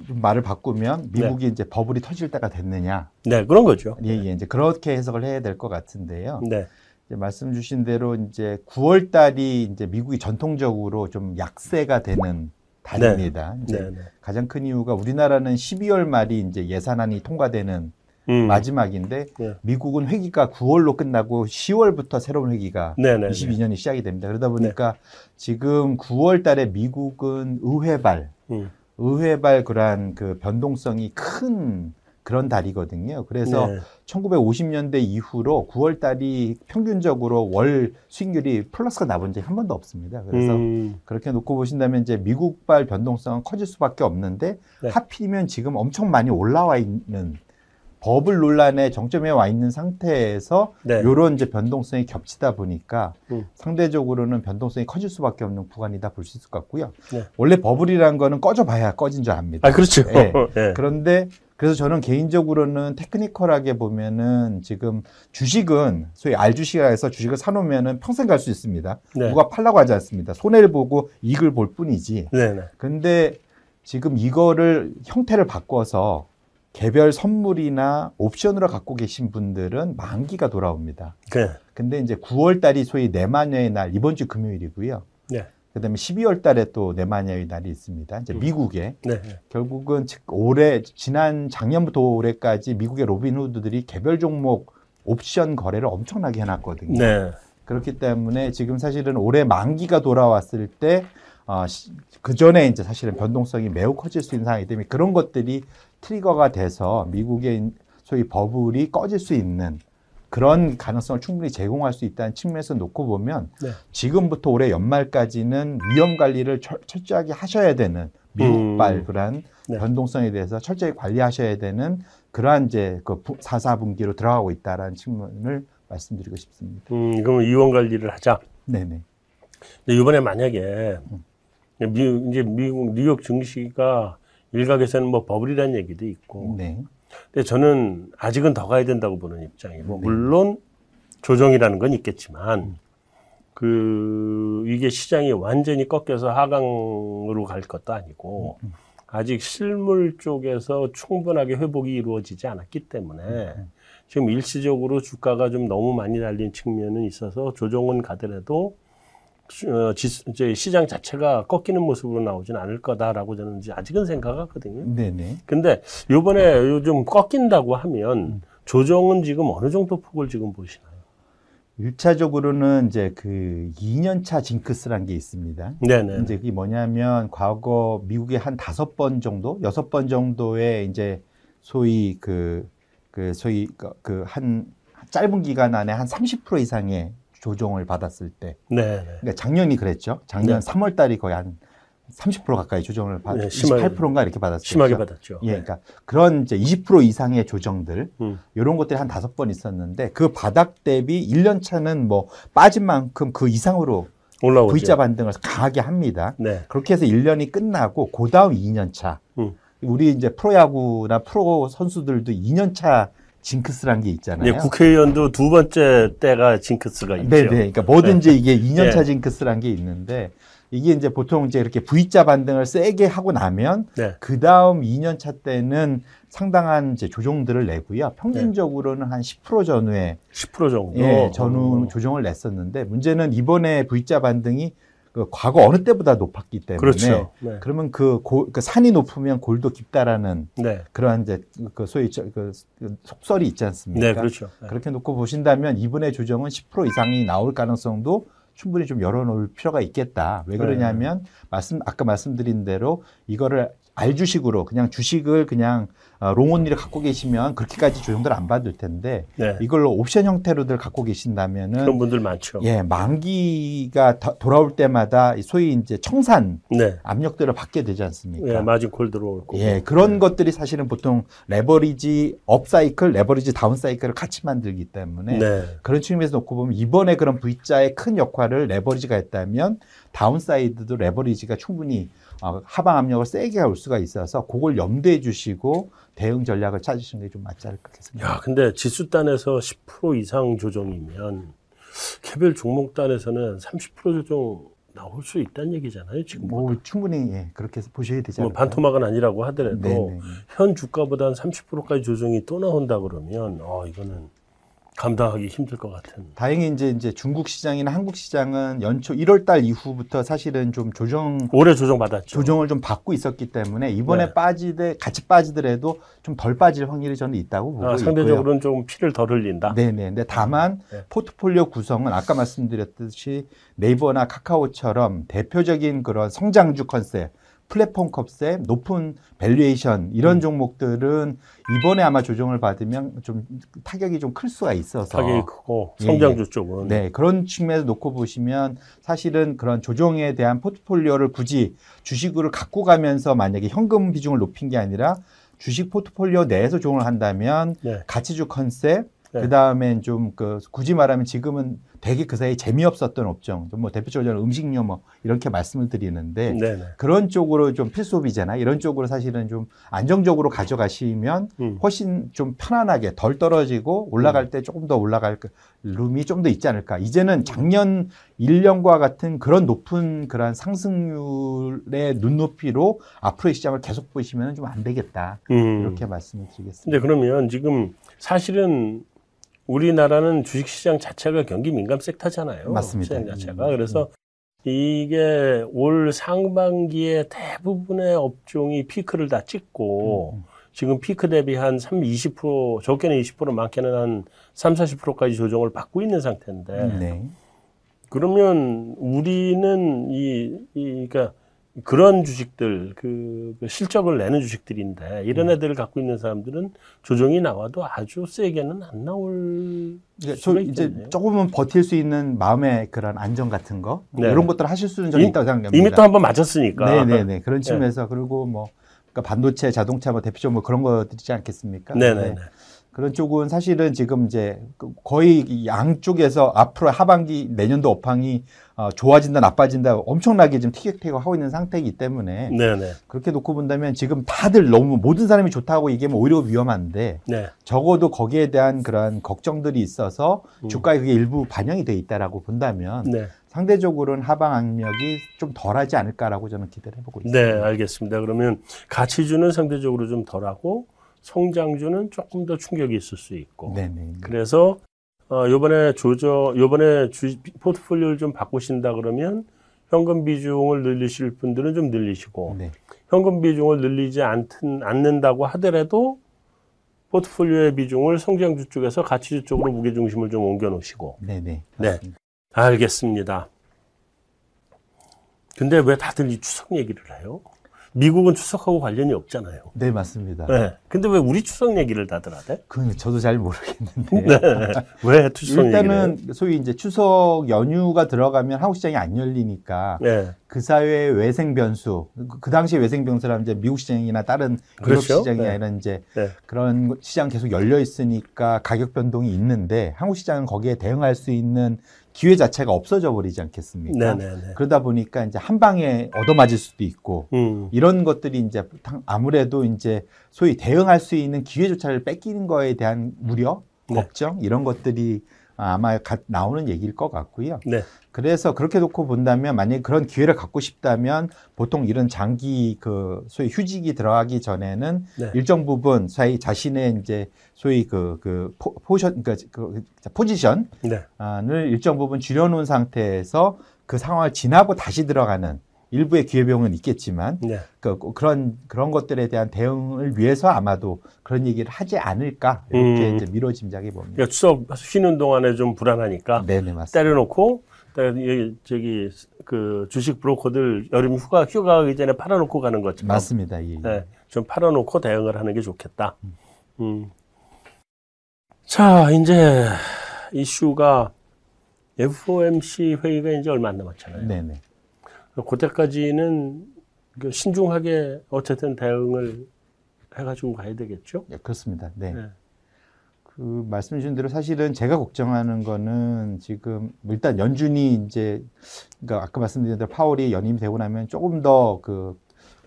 말을 바꾸면 미국이 이제 버블이 터질 때가 됐느냐. 네, 그런 거죠. 예, 예. 이제 그렇게 해석을 해야 될 것 같은데요. 네. 이제 말씀 주신 대로 이제 9월 달이 이제 미국이 전통적으로 좀 약세가 되는 달입니다. 이제 네, 네. 가장 큰 이유가 우리나라는 12월 말이 이제 예산안이 통과되는 음. 마지막인데 네. 미국은 회기가 9월로 끝나고 10월부터 새로운 회기가 네, 네. 네. 22년이 시작이 됩니다. 그러다 보니까 지금 9월 달에 미국은 의회발 음. 의회발 그러한 그 변동성이 큰 그런 달이거든요. 그래서 네. 1950년대 이후로 9월 달이 평균적으로 월 수익률이 플러스가 나본 적이 한 번도 없습니다. 그래서 음, 그렇게 놓고 보신다면 이제 미국발 변동성은 커질 수밖에 없는데 네. 하필이면 지금 엄청 많이 올라와 있는 버블 논란의 정점에 와 있는 상태에서 네. 이런 이제 변동성이 겹치다 보니까 음. 상대적으로는 변동성이 커질 수밖에 없는 구간이다 볼 수 있을 것 같고요. 네. 원래 버블이라는 거는 꺼져봐야 꺼진 줄 압니다. 아 그렇죠. 네. 네. 그런데 그래서 저는 개인적으로는 테크니컬하게 보면은 지금 주식은 소위 알 주식이라 해서 주식을 사놓으면은 평생 갈 수 있습니다. 네. 누가 팔라고 하지 않습니다. 손해를 보고 이익을 볼 뿐이지. 네, 네. 근데 지금 이거를 형태를 바꿔서 개별 선물이나 옵션으로 갖고 계신 분들은 만기가 돌아옵니다. 네. 근데 이제 9월 달이 소위 내마녀의 날 이번 주 금요일이고요. 네. 그다음에 12월 달에 또 내마녀의 날이 있습니다. 이제 음. 미국에 네. 네. 결국은 즉 올해 지난 작년부터 올해까지 미국의 로빈후드들이 개별 종목 옵션 거래를 엄청나게 해놨거든요. 네. 그렇기 때문에 지금 사실은 올해 만기가 돌아왔을 때, 어, 그 전에 이제 사실은 변동성이 매우 커질 수 있는 상황이기 때문에 그런 것들이 트리거가 돼서 미국의 소위 버블이 꺼질 수 있는 그런 가능성을 충분히 제공할 수 있다는 측면에서 놓고 보면 네. 지금부터 올해 연말까지는 위험 관리를 철, 철저하게 하셔야 되는 미국발 음. 그러한 네. 변동성에 대해서 철저히 관리하셔야 되는 그러한 이제 그 4, 4분기로 들어가고 있다라는 측면을 말씀드리고 싶습니다. 음, 그럼 이원 관리를 하자. 네네. 근데 이번에 만약에 미, 이제 미국 뉴욕 증시가 일각에서는 뭐 버블이라는 얘기도 있고, 네. 근데 저는 아직은 더 가야 된다고 보는 입장이고, 네. 물론 조정이라는 건 있겠지만, 그 이게 시장이 완전히 꺾여서 하강으로 갈 것도 아니고, 아직 실물 쪽에서 충분하게 회복이 이루어지지 않았기 때문에 지금 일시적으로 주가가 좀 너무 많이 날린 측면은 있어서 조정은 가더라도 이제 시장 자체가 꺾이는 모습으로 나오진 않을 거다라고 저는 이제 아직은 생각하거든요. 네네. 근데 요번에 요즘 꺾인다고 하면 조정은 지금 어느 정도 폭을 지금 보시나요? 일차적으로는 이제 그 2년차 징크스란 게 있습니다. 네네. 이제 그게 뭐냐면 과거 미국의 한 다섯 번 정도, 여섯 번 정도의 이제 소위 그, 그 소위 그 한 짧은 기간 안에 한 30% 이상의 조정을 받았을 때, 네네. 그러니까 작년이 그랬죠. 작년 네. 3월 달이 거의 한 30% 가까이 조정을 받, 네, 심하게- 28%인가 이렇게 받았어요. 심하게 받았죠. 예, 그러니까 그런 이제 20% 이상의 조정들 음. 이런 것들이 한 다섯 번 있었는데 그 바닥 대비 1년 차는 뭐 빠진 만큼 그 이상으로 올라오죠. V자 반등을 강하게 합니다. 네. 그렇게 해서 1년이 끝나고 그 다음 2년 차. 음. 우리 이제 프로야구나 프로 선수들도 2년 차 징크스란 게 있잖아요. 예, 국회의원도 두 번째 때가 징크스가 있죠. 네 네. 그러니까 뭐든지 이게 2년 차 예. 징크스란 게 있는데 이게 이제 보통 이제 이렇게 V자 반등을 세게 하고 나면 네. 그 다음 2년 차 때는 상당한 이제 조정들을 내고요. 네. 평균적으로는 한 10% 전후에 10% 정도. 예, 전후 어. 조정을 냈었는데 문제는 이번에 V자 반등이 그 과거 어느 때보다 높았기 때문에 그렇죠. 네. 그러면 그, 골- 그 산이 높으면 골도 깊다라는 네. 그러한 이제 그 소위 저- 그 속설이 있지 않습니까? 네, 그렇죠. 네. 그렇게 놓고 보신다면 이번에 조정은 10% 이상이 나올 가능성도 충분히 좀 열어놓을 필요가 있겠다. 왜 그러냐면 말씀 아까 말씀드린 대로 이거를 알주식으로 그냥 주식을 그냥 어, long only를 갖고 계시면 그렇게까지 조정들 안 받을 텐데 네. 이걸로 옵션 형태로들 갖고 계신다면은 그런 분들 많죠. 예 만기가 더- 돌아올 때마다 이 소위 이제 청산 네. 압력들을 받게 되지 않습니까? 예, margin call 들어올 거고. 예, 그런 것들이 사실은 보통 leverage up cycle, leverage down cycle을 같이 만들기 때문에 네. 그런 측면에서 놓고 보면 이번에 그런 V자의 큰 역할을 레버리지가 했다면 다운 사이드도 레버리지가 충분히 어, 하방 압력을 세게 올 수가 있어서 그걸 염두해 주시고 대응 전략을 찾으시는 게 좀 맞지 않을까 싶습니다. 야, 근데 지수 단에서 10% 이상 조정이면 개별 종목 단에서는 30% 조정 나올 수 있다는 얘기잖아요, 지금. 뭐, 뭐 충분히 예, 그렇게 해서 보셔야 되지 뭐 않을까. 반토막은 아니라고 하더라도 네, 네, 네. 현 주가보다 한 30%까지 조정이 또 나온다 그러면 어, 이거는 감당하기 힘들 것 같은. 다행히 이제 이제 중국 시장이나 한국 시장은 연초 1월 달 이후부터 사실은 좀 조정 올해 조정 받았죠. 조정을 좀 받고 있었기 때문에 이번에 네. 빠지되 같이 빠지더라도 좀 덜 빠질 확률이 저는 있다고 보고 아, 있고요. 상대적으로는 좀 피를 덜 흘린다. 네 네. 근데 다만 네. 포트폴리오 구성은 아까 말씀드렸듯이 네이버나 카카오처럼 대표적인 그런 성장주 컨셉 플랫폼 컵셋, 높은 valuation 이런 음. 종목들은 이번에 아마 조정을 받으면 좀 타격이 좀 클 수가 있어서 타격이 크고 예, 성장주 쪽은 네, 그런 측면에서 놓고 보시면 사실은 그런 조정에 대한 포트폴리오를 굳이 주식으로 갖고 가면서 만약에 현금 비중을 높인 게 아니라 주식 포트폴리오 내에서 조정을 한다면 네. 가치주 컨셉, 네. 그 다음엔 좀 그 굳이 말하면 지금은 되게 그 사이에 재미없었던 업종, 좀뭐 대표적으로 저는 음식료 뭐 이렇게 말씀을 드리는데 네네. 그런 쪽으로 좀 필수 소비재잖아. 이런 쪽으로 사실은 좀 안정적으로 가져가시면 음. 훨씬 좀 편안하게 덜 떨어지고 올라갈 때 조금 더 올라갈 그 룸이 좀 더 있지 않을까. 이제는 작년 1년과 같은 그런 높은 그런 상승률의 눈높이로 앞으로의 시장을 계속 보시면 좀 안 되겠다. 음. 이렇게 말씀을 드리겠습니다. 근데 그러면 지금 사실은 우리나라는 주식시장 자체가 경기 민감 섹터잖아요. 맞습니다. 시장 자체가. 음, 그래서 이게 올 상반기에 대부분의 업종이 피크를 다 찍고 음, 지금 피크 대비 한 3, 20% 적게는 20% 많게는 한 3, 40%까지 조정을 받고 있는 상태인데 네. 그러면 우리는 이, 이 그러니까 그런 주식들 그, 그 실적을 내는 주식들인데 이런 음. 애들을 갖고 있는 사람들은 조정이 나와도 아주 세게는 안 나올 저 이제. 조금은 버틸 수 있는 마음의 그런 안정 같은 거 네. 이런 것들을 하실 수는 이- 있다고 생각합니다. 이미 또 한번 맞았으니까. 네네네 그런 측면에서 그리고 뭐 그러니까 반도체, 자동차 뭐 대표적으로 뭐 그런 거들이지 않겠습니까? 네네네. 네. 그런 쪽은 사실은 지금 이제 그 거의 이 양쪽에서 앞으로 하반기 내년도 업황이 어, 좋아진다 나빠진다 엄청나게 지금 티격태격 하고 있는 상태이기 때문에 네네. 그렇게 놓고 본다면 지금 다들 너무 모든 사람이 좋다고 얘기하면 오히려 위험한데 네. 적어도 거기에 대한 그런 걱정들이 있어서 음. 주가에 그게 일부 반영이 돼 있다라고 본다면 네. 상대적으로는 하방 압력이 좀 덜하지 않을까라고 저는 기대를 해보고 있습니다. 네, 알겠습니다. 그러면 가치주는 상대적으로 좀 덜하고 성장주는 조금 더 충격이 있을 수 있고. 네네. 그래서 어 요번에 조정 요번에 주 포트폴리오를 좀 바꾸신다 그러면 현금 비중을 늘리실 분들은 좀 늘리시고 네. 현금 비중을 늘리지 않든 않는다고 하더라도 포트폴리오의 비중을 성장주 쪽에서 가치주 쪽으로 무게 중심을 좀 옮겨 놓으시고 네네. 네. 맞습니다. 알겠습니다. 근데 왜 다들 이 추석 얘기를 해요? 미국은 추석하고 관련이 없잖아요. 네, 맞습니다. 네. 근데 왜 우리 추석 얘기를 다들 하대? 그건 저도 잘 모르겠는데. 네. 왜 추석 얘기를? 일단은 소위 이제 추석 연휴가 들어가면 한국 시장이 안 열리니까 네. 그 사회의 외생 변수, 그- 그 당시 외생 변수라면 이제 미국 시장이나 다른 유럽 그렇죠. 시장이 네. 아니라 이제 네. 그런 시장 계속 열려 있으니까 가격 변동이 있는데 한국 시장은 거기에 대응할 수 있는 기회 자체가 없어져 버리지 않겠습니까? 네네네. 그러다 보니까 이제 한 방에 얻어맞을 수도 있고 음. 이런 것들이 이제 당- 아무래도 이제 소위 대응할 수 있는 기회조차를 뺏기는 거에 대한 우려, 네. 걱정 이런 것들이 아마 가- 나오는 얘기일 것 같고요. 네. 그래서 그렇게 놓고 본다면 만약에 그런 기회를 갖고 싶다면 보통 이런 장기 그 소위 휴직이 들어가기 전에는 네. 일정 부분 사이 자신의 이제 소위 그, 그 포, 포션, 그러니까 그 포지션 네. 을 일정 부분 줄여놓은 상태에서 그 상황을 지나고 다시 들어가는 일부의 기회비용은 있겠지만 네. 그, 그런 그런 것들에 대한 대응을 위해서 아마도 그런 얘기를 하지 않을까 이렇게 음. 이제 미뤄짐작해 봅니다. 그러니까 추석 쉬는 동안에 좀 불안하니까 네네 맞습니다. 때려놓고 저기 그 주식 브로커들 여름 휴가 휴가 가기 전에 팔아놓고 가는 것처럼 맞습니다. 예, 예. 네, 좀 팔아놓고 대응을 하는 게 좋겠다. 음. 자, 이제 이슈가 FOMC 회의가 이제 얼마 안 남았잖아요. 네네. 그때까지는 그 신중하게 어쨌든 대응을 해가지고 가야 되겠죠. 예, 그렇습니다. 네. 네. 그 말씀 주신 대로 사실은 제가 걱정하는 거는 지금 일단 연준이 이제 그러니까 아까 말씀드린 대로 파월이 연임이 되고 나면 조금 더 그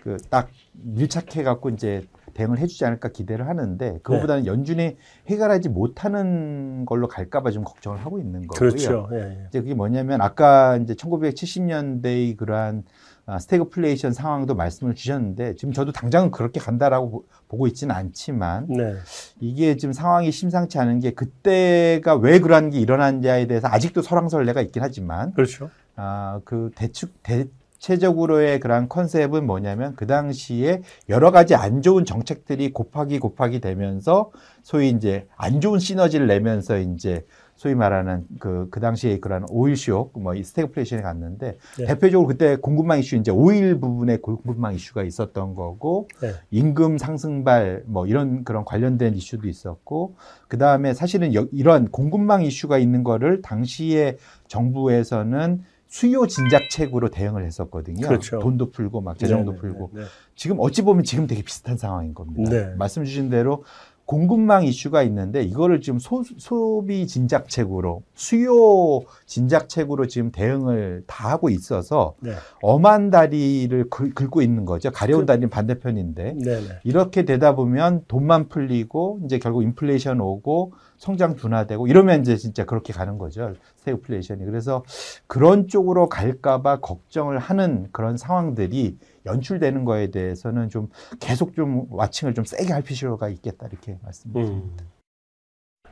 그 딱 밀착해 갖고 이제 대응을 해주지 않을까 기대를 하는데 그거보다는 연준이 해결하지 못하는 걸로 갈까봐 좀 걱정을 하고 있는 거고요. 그렇죠. 예, 예. 이제 그게 뭐냐면 아까 이제 1970년대의 그러한 아, 스태그플레이션 상황도 말씀을 주셨는데 지금 저도 당장은 그렇게 간다라고 보- 보고 있지는 않지만 네. 이게 지금 상황이 심상치 않은 게 그때가 왜 그러한 게 일어난지에 대해서 아직도 설왕설래가 있긴 하지만 그렇죠. 아 그 대충 대 체적으로의 그러한 컨셉은 뭐냐면 그 당시에 여러 가지 안 좋은 정책들이 곱하기 곱하기 되면서 소위 이제 안 좋은 시너지를 내면서 이제 소위 말하는 그, 그 당시에 그런 오일 쇼, 뭐 이 스태그플레이션에 갔는데 네. 대표적으로 그때 공급망 이슈 이제 오일 부분에 공급망 이슈가 있었던 거고 네. 임금 상승발 뭐 이런 그런 관련된 이슈도 있었고 그 다음에 사실은 여- 이런 공급망 이슈가 있는 거를 당시에 정부에서는 수요 진작책으로 대응을 했었거든요. 그렇죠. 돈도 풀고 막 재정도 네, 네, 풀고 네, 네. 지금 어찌 보면 지금 되게 비슷한 상황인 겁니다. 네. 말씀 주신 대로 공급망 이슈가 있는데 이거를 지금 소, 소비 진작책으로 수요 진작책으로 지금 대응을 다 하고 있어서 네. 엄한 다리를 긁, 고 있는 거죠. 가려운 그- 다리는 반대편인데 네, 네. 이렇게 되다 보면 돈만 풀리고 이제 결국 인플레이션 오고 성장 둔화되고 이러면 이제 진짜 그렇게 가는 거죠. 스태그플레이션이. 그래서 그런 쪽으로 갈까봐 걱정을 하는 그런 상황들이 연출되는 거에 대해서는 좀 계속 좀 watching을 좀 세게 할 필요가 있겠다 이렇게 말씀드립니다. 음.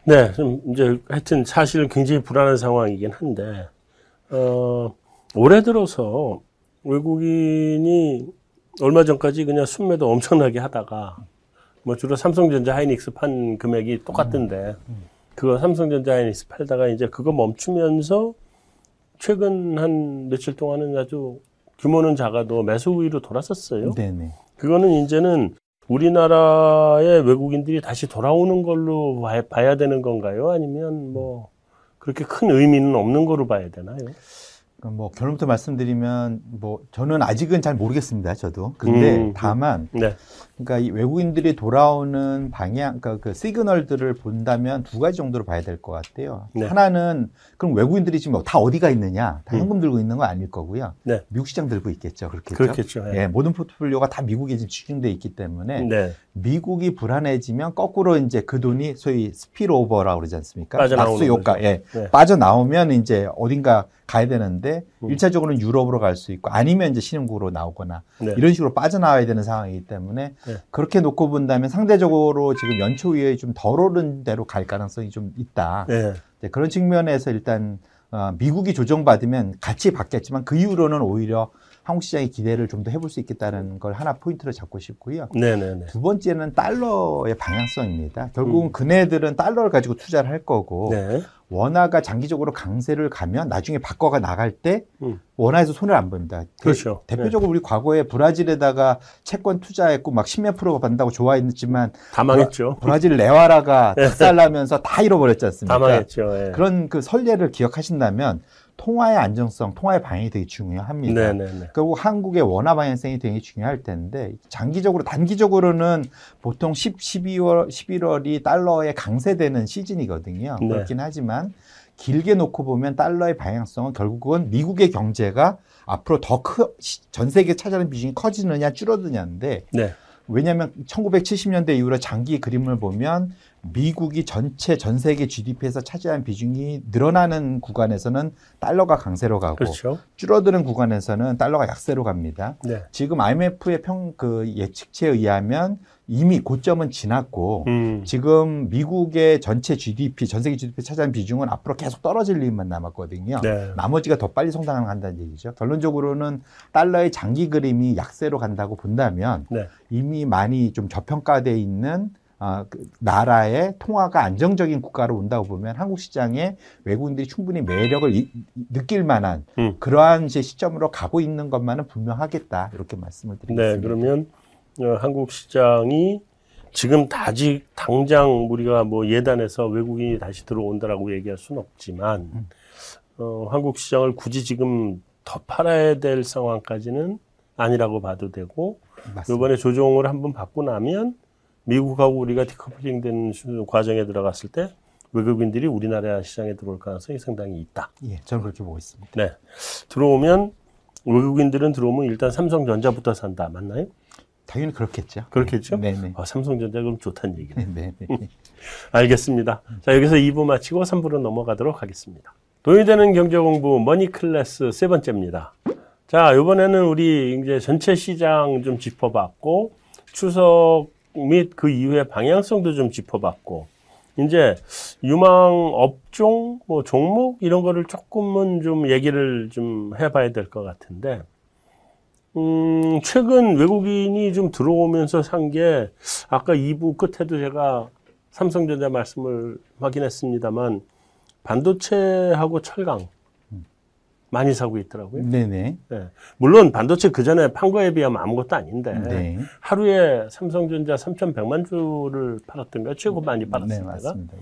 네, 좀 이제 하여튼 사실 굉장히 불안한 상황이긴 한데 어, 올해 들어서 외국인이 얼마 전까지 그냥 순매도 엄청나게 하다가 뭐 주로 삼성전자 하이닉스 판 금액이 똑같던데 그거 삼성전자 하이닉스 팔다가 이제 그거 멈추면서 최근 한 며칠 동안은 아주 규모는 작아도 매수 우위로 돌았었어요. 네네. 그거는 이제는 우리나라의 외국인들이 다시 돌아오는 걸로 봐- 봐야 되는 건가요? 아니면 뭐 그렇게 큰 의미는 없는 거로 봐야 되나요? 그러니까 뭐 결론부터 말씀드리면 뭐 저는 아직은 잘 모르겠습니다. 저도. 근데 음, 다만 네, 그러니까 이 외국인들이 돌아오는 방향, 그러니까 그 시그널들을 본다면 두 가지 정도로 봐야 될 것 같아요. 네. 하나는 그럼 외국인들이 지금 다 어디가 있느냐? 다 음. 현금 들고 있는 거 아닐 거고요. 네. 미국 시장 들고 있겠죠. 그렇겠죠. 그렇겠죠. 예, 모든 포트폴리오가 다 미국에 지금 집중돼 있기 때문에 네, 미국이 불안해지면 거꾸로 이제 그 돈이 소위 스피로버라고 그러지 않습니까? 낙수 효과. 예. 네. 빠져나오면 이제 어딘가 가야 되는데 음. 일차적으로는 유럽으로 갈 수 있고 아니면 이제 신흥국으로 나오거나 네. 이런 식으로 빠져나와야 되는 상황이기 때문에 네. 그렇게 놓고 본다면 상대적으로 지금 연초 이후에 좀 덜 오른 대로 갈 가능성이 좀 있다. 네, 그런 측면에서 일단 어, 미국이 조정받으면 같이 받겠지만 그 이후로는 오히려 한국 시장의 기대를 좀 더 해볼 수 있겠다는 걸 하나 포인트로 잡고 싶고요. 네, 네, 네. 두 번째는 달러의 방향성입니다. 결국은 음. 그네들은 달러를 가지고 투자를 할 거고 네, 원화가 장기적으로 강세를 가면 나중에 바꿔가 나갈 때 음. 원화에서 손해를 안 본다. 그렇죠. 대, 표적으로 우리 과거에 브라질에다가 채권 투자했고 막 십몇 프로가 받는다고 좋아했지만 다 망했죠. 브라질 헤알화가 박살나면서 다 잃어버렸지 않습니까? 다 망했죠. 예. 그런 그 선례를 기억하신다면 통화의 안정성, 통화의 방향이 되게 중요합니다. 네, 네, 네. 결국 한국의 원화 방향성이 되게 중요할 텐데 장기적으로 단기적으로는 보통 10, 12월, 11월이 달러에 강세되는 시즌이거든요. 네. 그렇긴 하지만 길게 놓고 보면 달러의 방향성은 결국은 미국의 경제가 앞으로 더 전 세계 차지하는 비중이 커지느냐 줄어드냐인데 네, 왜냐하면 1970년대 이후로 장기 그림을 보면 미국이 전체 전 세계 GDP에서 차지한 비중이 늘어나는 구간에서는 달러가 강세로 가고 그렇죠. 줄어드는 구간에서는 달러가 약세로 갑니다. 네. 지금 IMF의 평 그 예측치에 의하면 이미 고점은 지났고 음, 지금 미국의 전체 GDP, 전 세계 GDP 차지한 비중은 앞으로 계속 떨어질 일만 남았거든요. 네, 나머지가 더 빨리 성장한다는 얘기죠. 결론적으로는 달러의 장기 그림이 약세로 간다고 본다면 네. 이미 많이 좀 저평가돼 있는 아, 그 나라의 통화가 안정적인 국가로 온다고 보면 한국 시장에 외국인들이 충분히 매력을 이- 느낄 만한 음. 그러한 이제 시점으로 가고 있는 것만은 분명하겠다 이렇게 말씀을 드리겠습니다. 네, 그러면 어, 한국 시장이 지금 아직 당장 우리가 뭐 예단해서 외국인이 다시 들어온다라고 얘기할 수는 없지만 어, 한국 시장을 굳이 지금 더 팔아야 될 상황까지는 아니라고 봐도 되고 맞습니다. 이번에 조정을 한번 받고 나면 미국하고 우리가 디커플링 수- 과정에 들어갔을 때 외국인들이 우리나라 시장에 들어올 가능성이 상당히 있다. 예, 저는 그렇게 보고 있습니다. 네. 들어오면 외국인들은 들어오면 일단 삼성전자부터 산다. 맞나요? 당연히 그렇겠죠. 그렇겠죠? 네네. 아, 삼성전자 그럼 좋다는 얘기네. 네, 네. 알겠습니다. 자, 여기서 2부 마치고 3부로 넘어가도록 하겠습니다. 돈이 되는 경제 공부 머니 클래스 세 번째입니다. 자, 이번에는 우리 이제 전체 시장 좀 짚어봤고 추석 및 그 이후의 방향성도 좀 짚어봤고 이제 유망 업종, 뭐 종목 이런 거를 조금은 좀 얘기를 좀 해봐야 될 것 같은데 음, 최근 외국인이 좀 들어오면서 산 게 아까 2부 끝에도 제가 삼성전자 말씀을 확인했습니다만 반도체하고 철강 음. 많이 사고 있더라고요. 네네. 네. 물론 반도체 그 전에 판 거에 비하면 아무것도 아닌데 네. 하루에 삼성전자 3,100만 주를 팔았던가 최고 많이 네, 팔았습니다. 맞습니다.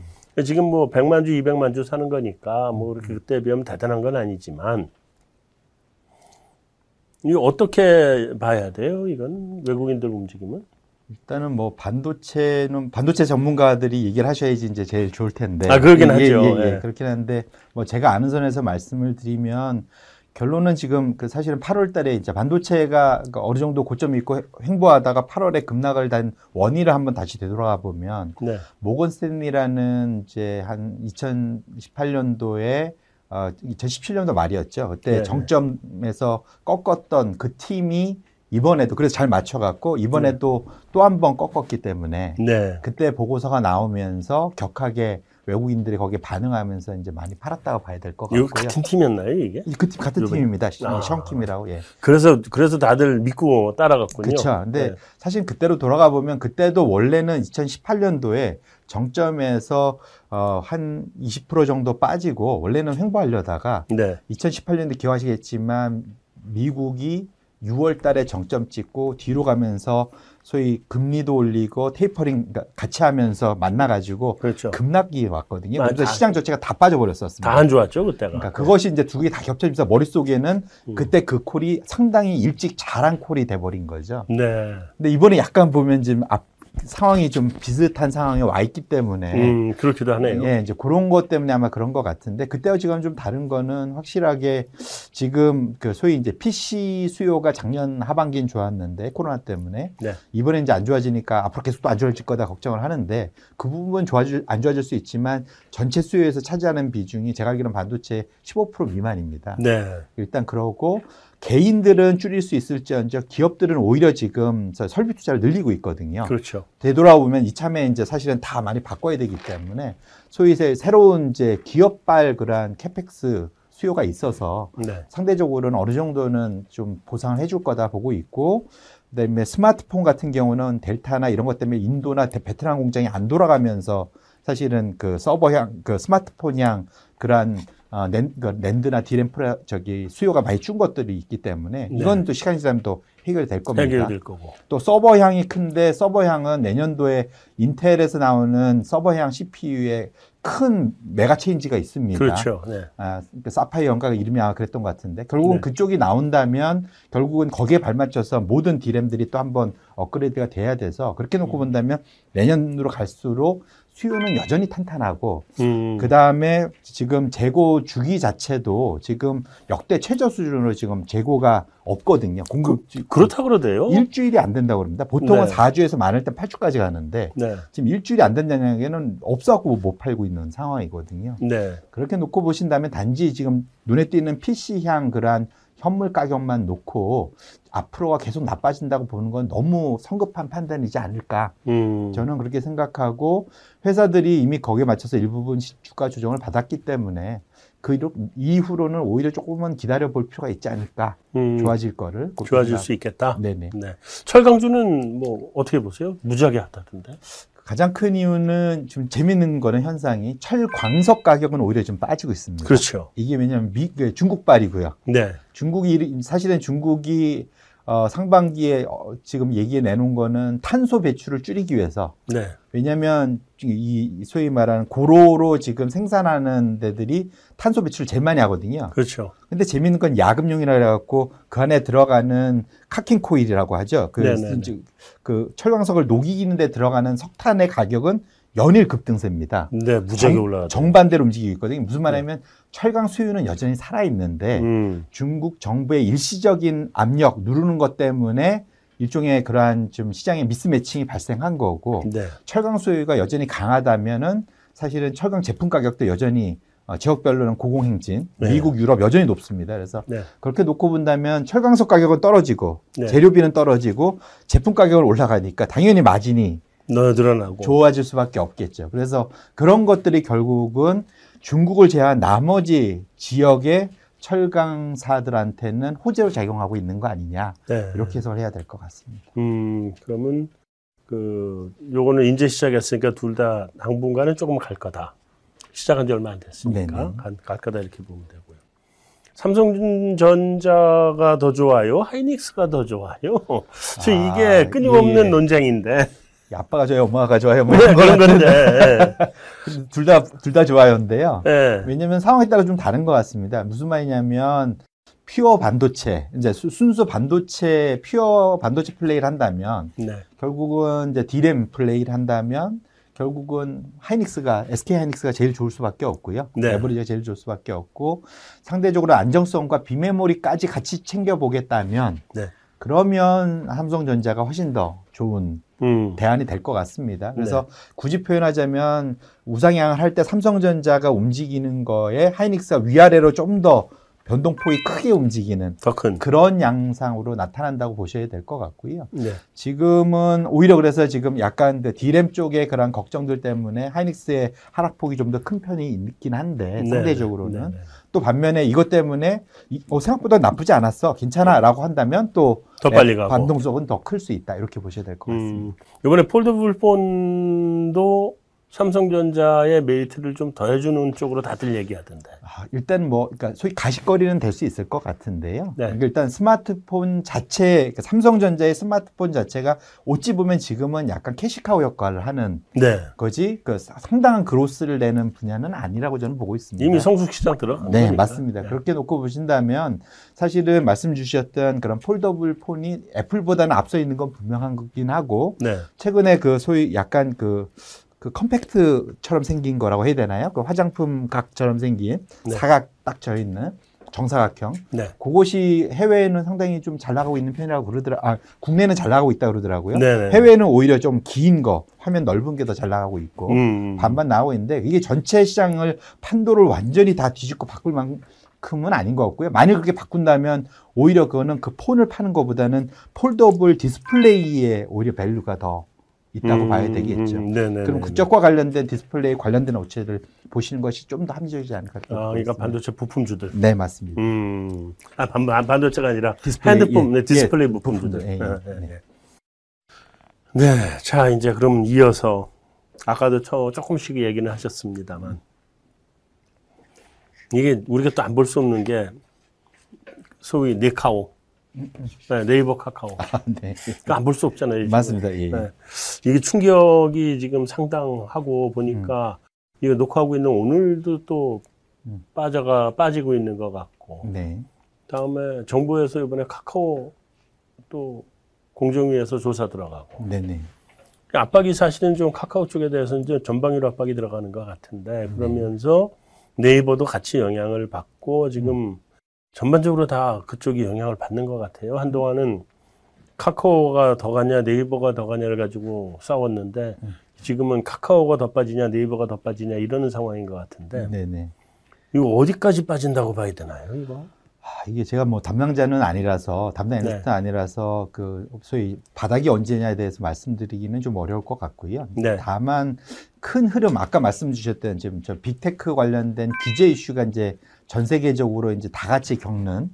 지금 뭐 100만 주, 200만 주 사는 거니까 뭐 그렇게 그때에 비하면 대단한 건 아니지만 이거 어떻게 봐야 돼요? 이건 외국인들 움직임은? 일단은 뭐 반도체는 반도체 전문가들이 얘기를 하셔야지 이제 제일 좋을 텐데. 아, 그러긴 예, 하죠. 예, 예. 예. 그렇긴 한데 뭐 제가 아는 선에서 말씀을 드리면 결론은 지금 그 사실은 8월 달에 이제 반도체가 그 어느 정도 고점이 있고 횡보하다가 8월에 급락을 단 원인을 한번 다시 되돌아가 보면 네. 모건 스탠리라는 이제 한 2018년도에 어, 2017년도 말이었죠. 그때 네. 정점에서 꺾었던 그 팀이 이번에도 그래서 잘 맞춰갖고 이번에도 또 한 번 꺾었기 때문에 네. 그때 보고서가 나오면서 격하게 외국인들이 거기에 반응하면서 이제 많이 팔았다고 봐야 될 것 같고요. 같은 팀이었나요, 이게? 그 팀 같은 요번에? 팀입니다. 아. 션킴이라고 예. 그래서 그래서 다들 믿고 따라갔군요. 그렇죠. 근데 네. 사실 그때로 돌아가 보면 그때도 원래는 2018년도에 정점에서 어, 한 20% 정도 빠지고 원래는 횡보하려다가 네. 2018년도 기억하시겠지만 미국이 6월 달에 정점 찍고 뒤로 가면서 소위 금리도 올리고 테이퍼링 그러니까 같이 하면서 만나가지고 그렇죠. 급락이 왔거든요. 그래서 시장 자체가 다 빠져버렸었습니다. 다 안 좋았죠, 그때가. 그러니까 그것이 이제 두 개 다 겹쳐지면서 머릿속에는 음. 그때 그 콜이 상당히 일찍 잘한 콜이 돼버린 거죠. 네. 근데 이번에 약간 보면 지금 앞 상황이 좀 비슷한 상황에 와 있기 때문에 음, 그렇기도 하네요. 예, 이제 그런 것 때문에 아마 그런 것 같은데 그때와 지금 좀 다른 거는 확실하게 지금 그 소위 이제 PC 수요가 작년 하반기엔 좋았는데 코로나 때문에 네. 이번에 이제 안 좋아지니까 앞으로 계속 또 안 좋아질 거다 걱정을 하는데 그 부분 좋아질 안 좋아질 수 있지만 전체 수요에서 차지하는 비중이 제가 알기로는 반도체 15% 미만입니다. 네. 일단 그러고 개인들은 줄일 수 있을지언정 기업들은 오히려 지금 저 설비 투자를 늘리고 있거든요. 그렇죠. 되돌아오면 이참에 이제 사실은 다 많이 바꿔야 되기 때문에 소위 새- 새로운 이제 기업발 그러한 CAPEX 수요가 있어서 네. 상대적으로는 어느 정도는 좀 보상을 해줄 거다 보고 있고 그다음에 스마트폰 같은 경우는 델타나 이런 것 때문에 인도나 대- 베트남 공장이 안 돌아가면서 사실은 그 서버향 그 스마트폰향 그러한 어, 낸, 그 NAND나 DRAM 프라 저기 수요가 많이 준 것들이 있기 때문에 네. 이건 또 시간이 지나면 또 해결될 겁니다. 해결될 거고. 또 서버 향이 큰데 서버 향은 내년도에 인텔에서 나오는 서버 향 CPU에 큰 메가 체인지가 있습니다. 그렇죠. 네. 아, 그 사파이어인가 이름이 아마 그랬던 것 같은데 결국은 네. 그쪽이 나온다면 결국은 거기에 발맞춰서 모든 디램들이 또 한번 업그레이드가 돼야 돼서 그렇게 놓고 본다면 내년으로 갈수록 수요는 여전히 탄탄하고 음. 그 다음에 지금 재고 주기 자체도 지금 역대 최저 수준으로 지금 재고가 없거든요. 공급 그 렇다 그러대요. 일주일이 안 된다고 그럽니다. 보통은 네. 4주에서 많을 때 8주까지 가는데 네. 지금 일주일이 안 된다는 얘기는 없어갖고 못 팔고 있는 상황이거든요. 네. 그렇게 놓고 보신다면 단지 지금 눈에 띄는 PC향 그러한 현물 가격만 놓고 앞으로가 계속 나빠진다고 보는 건 너무 성급한 판단이지 않을까. 음. 저는 그렇게 생각하고 회사들이 이미 거기에 맞춰서 일부분 시- 주가 조정을 받았기 때문에 그 이후로는 오히려 조금은 기다려 볼 필요가 있지 않을까. 음. 좋아질 거를. 좋아질 생각- 수 있겠다. 네네. 네. 철강주는 뭐 어떻게 보세요? 무지하게 하다던데. 가장 큰 이유는 좀 재밌는 거는 현상이 철광석 가격은 오히려 좀 빠지고 있습니다. 그렇죠. 이게 왜냐하면 미, 그 중국발이고요. 네. 중국이 이- 사실은 중국이 어, 상반기에 어, 지금 얘기해 내놓은 거는 탄소 배출을 줄이기 위해서 네. 왜냐하면 이 소위 말하는 고로로 지금 생산하는 데들이 탄소 배출을 제일 많이 하거든요. 그렇죠. 근데 재밌는 건 야금용이라 그래갖고 그 안에 들어가는 카킨 코일이라고 하죠. 그, 네네네. 이제 그 철광석을 녹이는데 들어가는 석탄의 가격은 연일 급등세입니다. 네, 무지하게 정- 올라가죠. 정반대로 움직이고 있거든요. 무슨 말이냐면 철강 수요는 여전히 살아 있는데 음. 중국 정부의 일시적인 압력 누르는 것 때문에 일종의 그러한 좀 시장의 미스매칭이 발생한 거고 네. 철강 수요가 여전히 강하다면은 사실은 철강 제품 가격도 여전히 어, 지역별로는 고공행진, 네. 미국, 유럽 여전히 높습니다. 그래서 네. 그렇게 놓고 본다면 철강석 가격은 떨어지고 네. 재료비는 떨어지고 제품 가격은 올라가니까 당연히 마진이 너 늘어나고. 좋아질 수밖에 없겠죠. 그래서 그런 것들이 결국은 중국을 제외한 나머지 지역의 철강사들한테는 호재로 작용하고 있는 거 아니냐 네. 이렇게 해석을 해야 될 것 같습니다. 음, 그러면 그 요거는 이제 시작했으니까 둘 다 당분간은 조금 갈 거다. 시작한 지 얼마 안 됐으니까 네네. 가- 가까다 이렇게 보면 되고요. 삼성전자가 더 좋아요, 하이닉스가 더 좋아요. 저 아, 이게 끊임없는 예, 예. 논쟁인데 아빠가 좋아요, 엄마가 좋아요, 뭐 네, 이런 그런 거 건데. 둘 다 둘 다 좋아요인데요. 예. 왜냐면 상황에 따라 좀 다른 것 같습니다. 무슨 말이냐면 퓨어 반도체, 이제 수- 순수 반도체, 퓨어 반도체 플레이를 한다면 네. 결국은 이제 디램 플레이를 한다면 결국은 하이닉스가 SK 하이닉스가 제일 좋을 수밖에 없고요. 네. 에버리지가 제일 좋을 수밖에 없고 상대적으로 안정성과 비메모리까지 같이 챙겨 보겠다면 네. 그러면 삼성전자가 훨씬 더 좋은 음. 대안이 될 것 같습니다. 그래서 굳이 표현하자면 우상향을 할 때 삼성전자가 움직이는 거에 하이닉스가 위아래로 좀 더 변동폭이 크게 움직이는. 그런 양상으로 나타난다고 보셔야 될 것 같고요. 네. 지금은 오히려 그래서 지금 약간 그 디램 쪽의 그런 걱정들 때문에 하이닉스의 하락폭이 좀 더 큰 편이 있긴 한데 네, 상대적으로는 네, 네. 또 반면에 이것 때문에 이- 어, 생각보다 나쁘지 않았어 괜찮아라고 한다면 또 더 빨리 예, 가고. 반동성은 더 클 수 있다 이렇게 보셔야 될 것 같습니다. 음, 이번에 foldable 폰도 삼성전자의 메리트를 좀 더해주는 쪽으로 다들 얘기하던데. 아, 일단 뭐, 그러니까 소위 가십거리는 될 수 있을 것 같은데요. 네. 그러니까 일단 스마트폰 자체, 그러니까 삼성전자의 스마트폰 자체가 어찌 보면 지금은 약간 cash cow 역할을 하는 네. 거지, 그 상당한 growth를 내는 분야는 아니라고 저는 보고 있습니다. 이미 성숙 시장 들어간 네, 거니까. 맞습니다. 네. 그렇게 놓고 보신다면 사실은 말씀 주셨던 그런 foldable 폰이 애플보다는 앞서 있는 건 분명한 거긴 하고 네. 최근에 그 소위 약간 그, 그 컴팩트처럼 생긴 거라고 해야 되나요? 그 화장품 갑처럼 생긴 네. 사각 딱 져 있는 정사각형. 네. 그것이 해외에는 상당히 좀 잘 나가고 있는 편이라고 그러더라. 아, 국내는 잘 나가고 있다 그러더라고요. 네네. 해외는 오히려 좀 긴 거, 화면 넓은 게 더 잘 나가고 있고 음. 반반 나오고 있는데 이게 전체 시장을 판도를 완전히 다 뒤집고 바꿀 만큼은 아닌 것 같고요. 만약 그렇게 바꾼다면 오히려 그거는 그 폰을 파는 것보다는 foldable 디스플레이에 오히려 value가 더 있다고 음, 봐야 되겠죠. 음, 네네. 그럼 그쪽과 관련된 디스플레이 관련된 업체들 보시는 것이 좀 더 합리적이지 않을까. 아, 그러니까 반도체 부품주들. 네 맞습니다. 음. 아, 반, 반- 반도체가 아니라 디스플레이, 핸드폰, 예, 네, 디스플레이 예, 부품주들. 예, 네, 예, 네, 네. 네, 자, 이제 그럼 이어서 아까도 저 조금씩 얘기는 하셨습니다만 이게 우리가 또 안 볼 수 없는 게 소위 네카오, 네, 네이버 카카오. 아, 네. 안볼 수 없잖아요. 지금. 맞습니다. 예. 네. 이게 충격이 지금 상당하고 보니까 이거 녹화하고 있는 오늘도 또 음. 빠져가 빠지고 있는 것 같고 네. 다음에 정부에서 이번에 카카오 또 공정위에서 조사 들어가고 네네. 압박이 사실은 좀 카카오 쪽에 대해서 이제 전방위로 압박이 들어가는 것 같은데 그러면서 네이버도 같이 영향을 받고 지금 전반적으로 다 그쪽이 영향을 받는 것 같아요. 한동안은 카카오가 더 가냐 네이버가 더 가냐를 가지고 싸웠는데 지금은 카카오가 더 빠지냐 네이버가 더 빠지냐 이러는 상황인 것 같은데 네네. 이거 어디까지 빠진다고 봐야 되나요? 이거? 아, 이게 제가 뭐 담당자는 아니라서 담당 네. 애널리스트 아니라서 그 소위 바닥이 언제냐에 대해서 말씀드리기는 좀 어려울 것 같고요. 네. 다만 큰 흐름 아까 말씀 주셨던 지금 저 빅테크 관련된 규제 이슈가 이제 전 세계적으로 이제 다 같이 겪는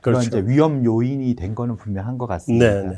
그런 그렇죠. 이제 위험 요인이 된 거는 분명한 것 같습니다. 네, 네.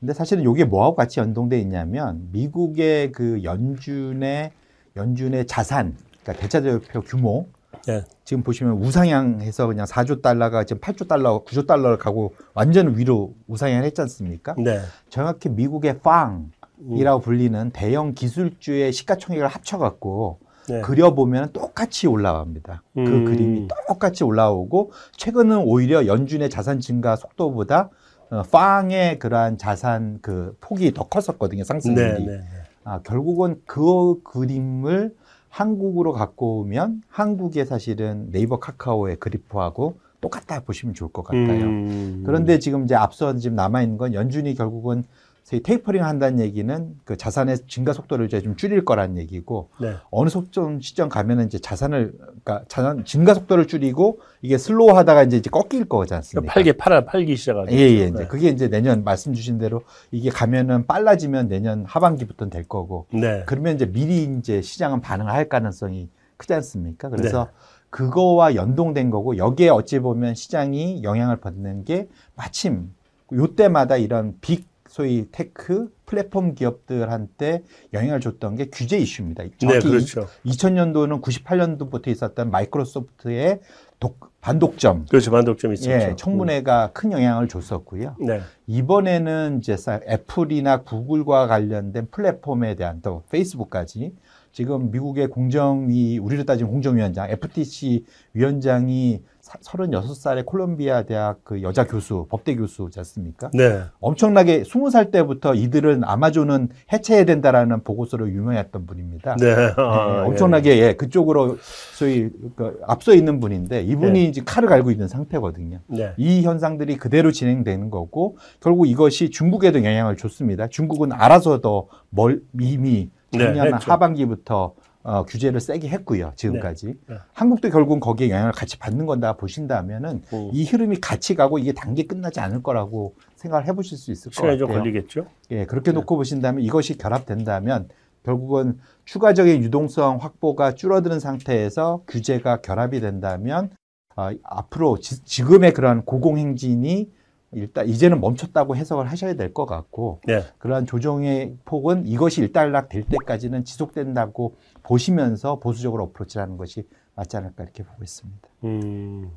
근데 사실은 이게 뭐하고 같이 연동돼 있냐면 미국의 그 연준의 연준의 자산, 그러니까 대차대표 규모 네. 지금 보시면 우상향해서 그냥 4조 달러가 지금 8조 달러, 9조 달러를 가고 완전 위로 우상향을 했지 않습니까? 네. 정확히 미국의 팡이라고 불리는 대형 기술주의 시가총액을 합쳐갖고 네. 그려보면 똑같이 올라갑니다. 그 음. 그림이 똑같이 올라오고 최근은 오히려 연준의 자산 증가 속도보다 어, 팡의 그러한 자산 그 폭이 더 컸었거든요. 네, 상승률이. 네, 네. 아, 결국은 그 그림을 한국으로 갖고 오면 한국의 사실은 네이버 카카오의 그래프하고 똑같다 보시면 좋을 것 같아요. 음. 그런데 지금 이제 앞서 지금 남아 있는 건 연준이 결국은 테이퍼링 한다는 얘기는 그 자산의 증가 속도를 이제 좀 줄일 거란 얘기고 네. 어느 속점 시점 가면은 이제 자산을 그러니까 자산 증가 속도를 줄이고 이게 slow 하다가 이제, 이제 꺾일 거지 않습니까? 팔게 팔아 팔기 시작하죠. 예, 예, 이제 네. 그게 이제 내년 말씀 주신 대로 이게 가면은 빨라지면 내년 하반기부터는 될 거고 네. 그러면 이제 미리 이제 시장은 반응을 할 가능성이 크지 않습니까? 그래서 네. 그거와 연동된 거고 여기에 어찌 보면 시장이 영향을 받는 게 마침 요때마다 이런 big 소위 tech 플랫폼 기업들한테 영향을 줬던 게 규제 이슈입니다. 네, 그렇죠. 2000년도는 98년도부터 있었던 마이크로소프트의 독, 반독점, 그렇죠. 반독점 있었죠. 예, 청문회가 큰 영향을 줬었고요. 음. 네. 이번에는 이제 사- 애플이나 구글과 관련된 플랫폼에 대한 또 페이스북까지 지금 미국의 공정위 우리로 따지면 공정위원장 FTC 위원장이 36살의 콜롬비아 대학 그 여자 교수 법대 교수지 않습니까? 네. 엄청나게 20살 때부터 이들은 아마존은 해체해야 된다라는 보고서로 유명했던 분입니다. 네. 네, 아, 엄청나게 예, 그쪽으로 소위 그 앞서 있는 분인데 이분이 네. 이제 칼을 갈고 있는 상태거든요. 네. 이 현상들이 그대로 진행되는 거고 결국 이것이 중국에도 영향을 줬습니다. 중국은 알아서 더 멀, 이미 작년 네. 하반기부터 어, 규제를 세게 했고요. 지금까지. 네. 한국도 결국은 거기에 영향을 같이 받는 건다 보신다면은 음. 이 흐름이 같이 가고 이게 단계 끝나지 않을 거라고 생각을 해보실 수 있을 것 같아요. 좀 걸리겠죠. 예, 그렇게 네. 놓고 보신다면 이것이 결합된다면 결국은 추가적인 유동성 확보가 줄어드는 상태에서 규제가 결합이 된다면 어, 앞으로 지, 금의 그러한 고공행진이 일단 이제는 멈췄다고 해석을 하셔야 될 것 같고 네. 그러한 조정의 폭은 이것이 일단락 될 때까지는 지속된다고 보시면서 보수적으로 어프로치하는 것이 맞지 않을까 이렇게 보고 있습니다. 음,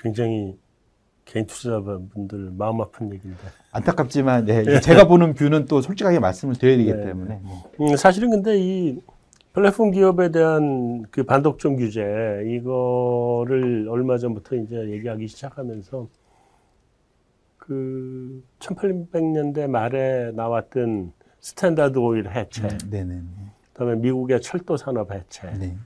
굉장히 개인 투자자분들 마음 아픈 얘기인데. 안타깝지만 네, 이게 제가 보는 뷰는 또 솔직하게 말씀을 드려야 되기 네. 때문에 네. 음, 사실은 근데 이 플랫폼 기업에 대한 그 반독점 규제 이거를 얼마 전부터 이제 얘기하기 시작하면서 그 1800년대 말에 나왔던 스탠다드 오일 해체, 네네. 그다음에 미국의 철도 산업 해체, 네.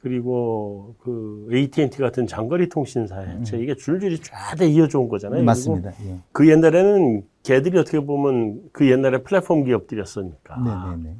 그리고 그 AT&T 같은 장거리 통신사 해체 이게 줄줄이 쫙 이어져 온 거잖아요. 음. 맞습니다. 예. 그 옛날에는 걔들이 어떻게 보면 그 옛날에 플랫폼 기업들이었으니까 네네네.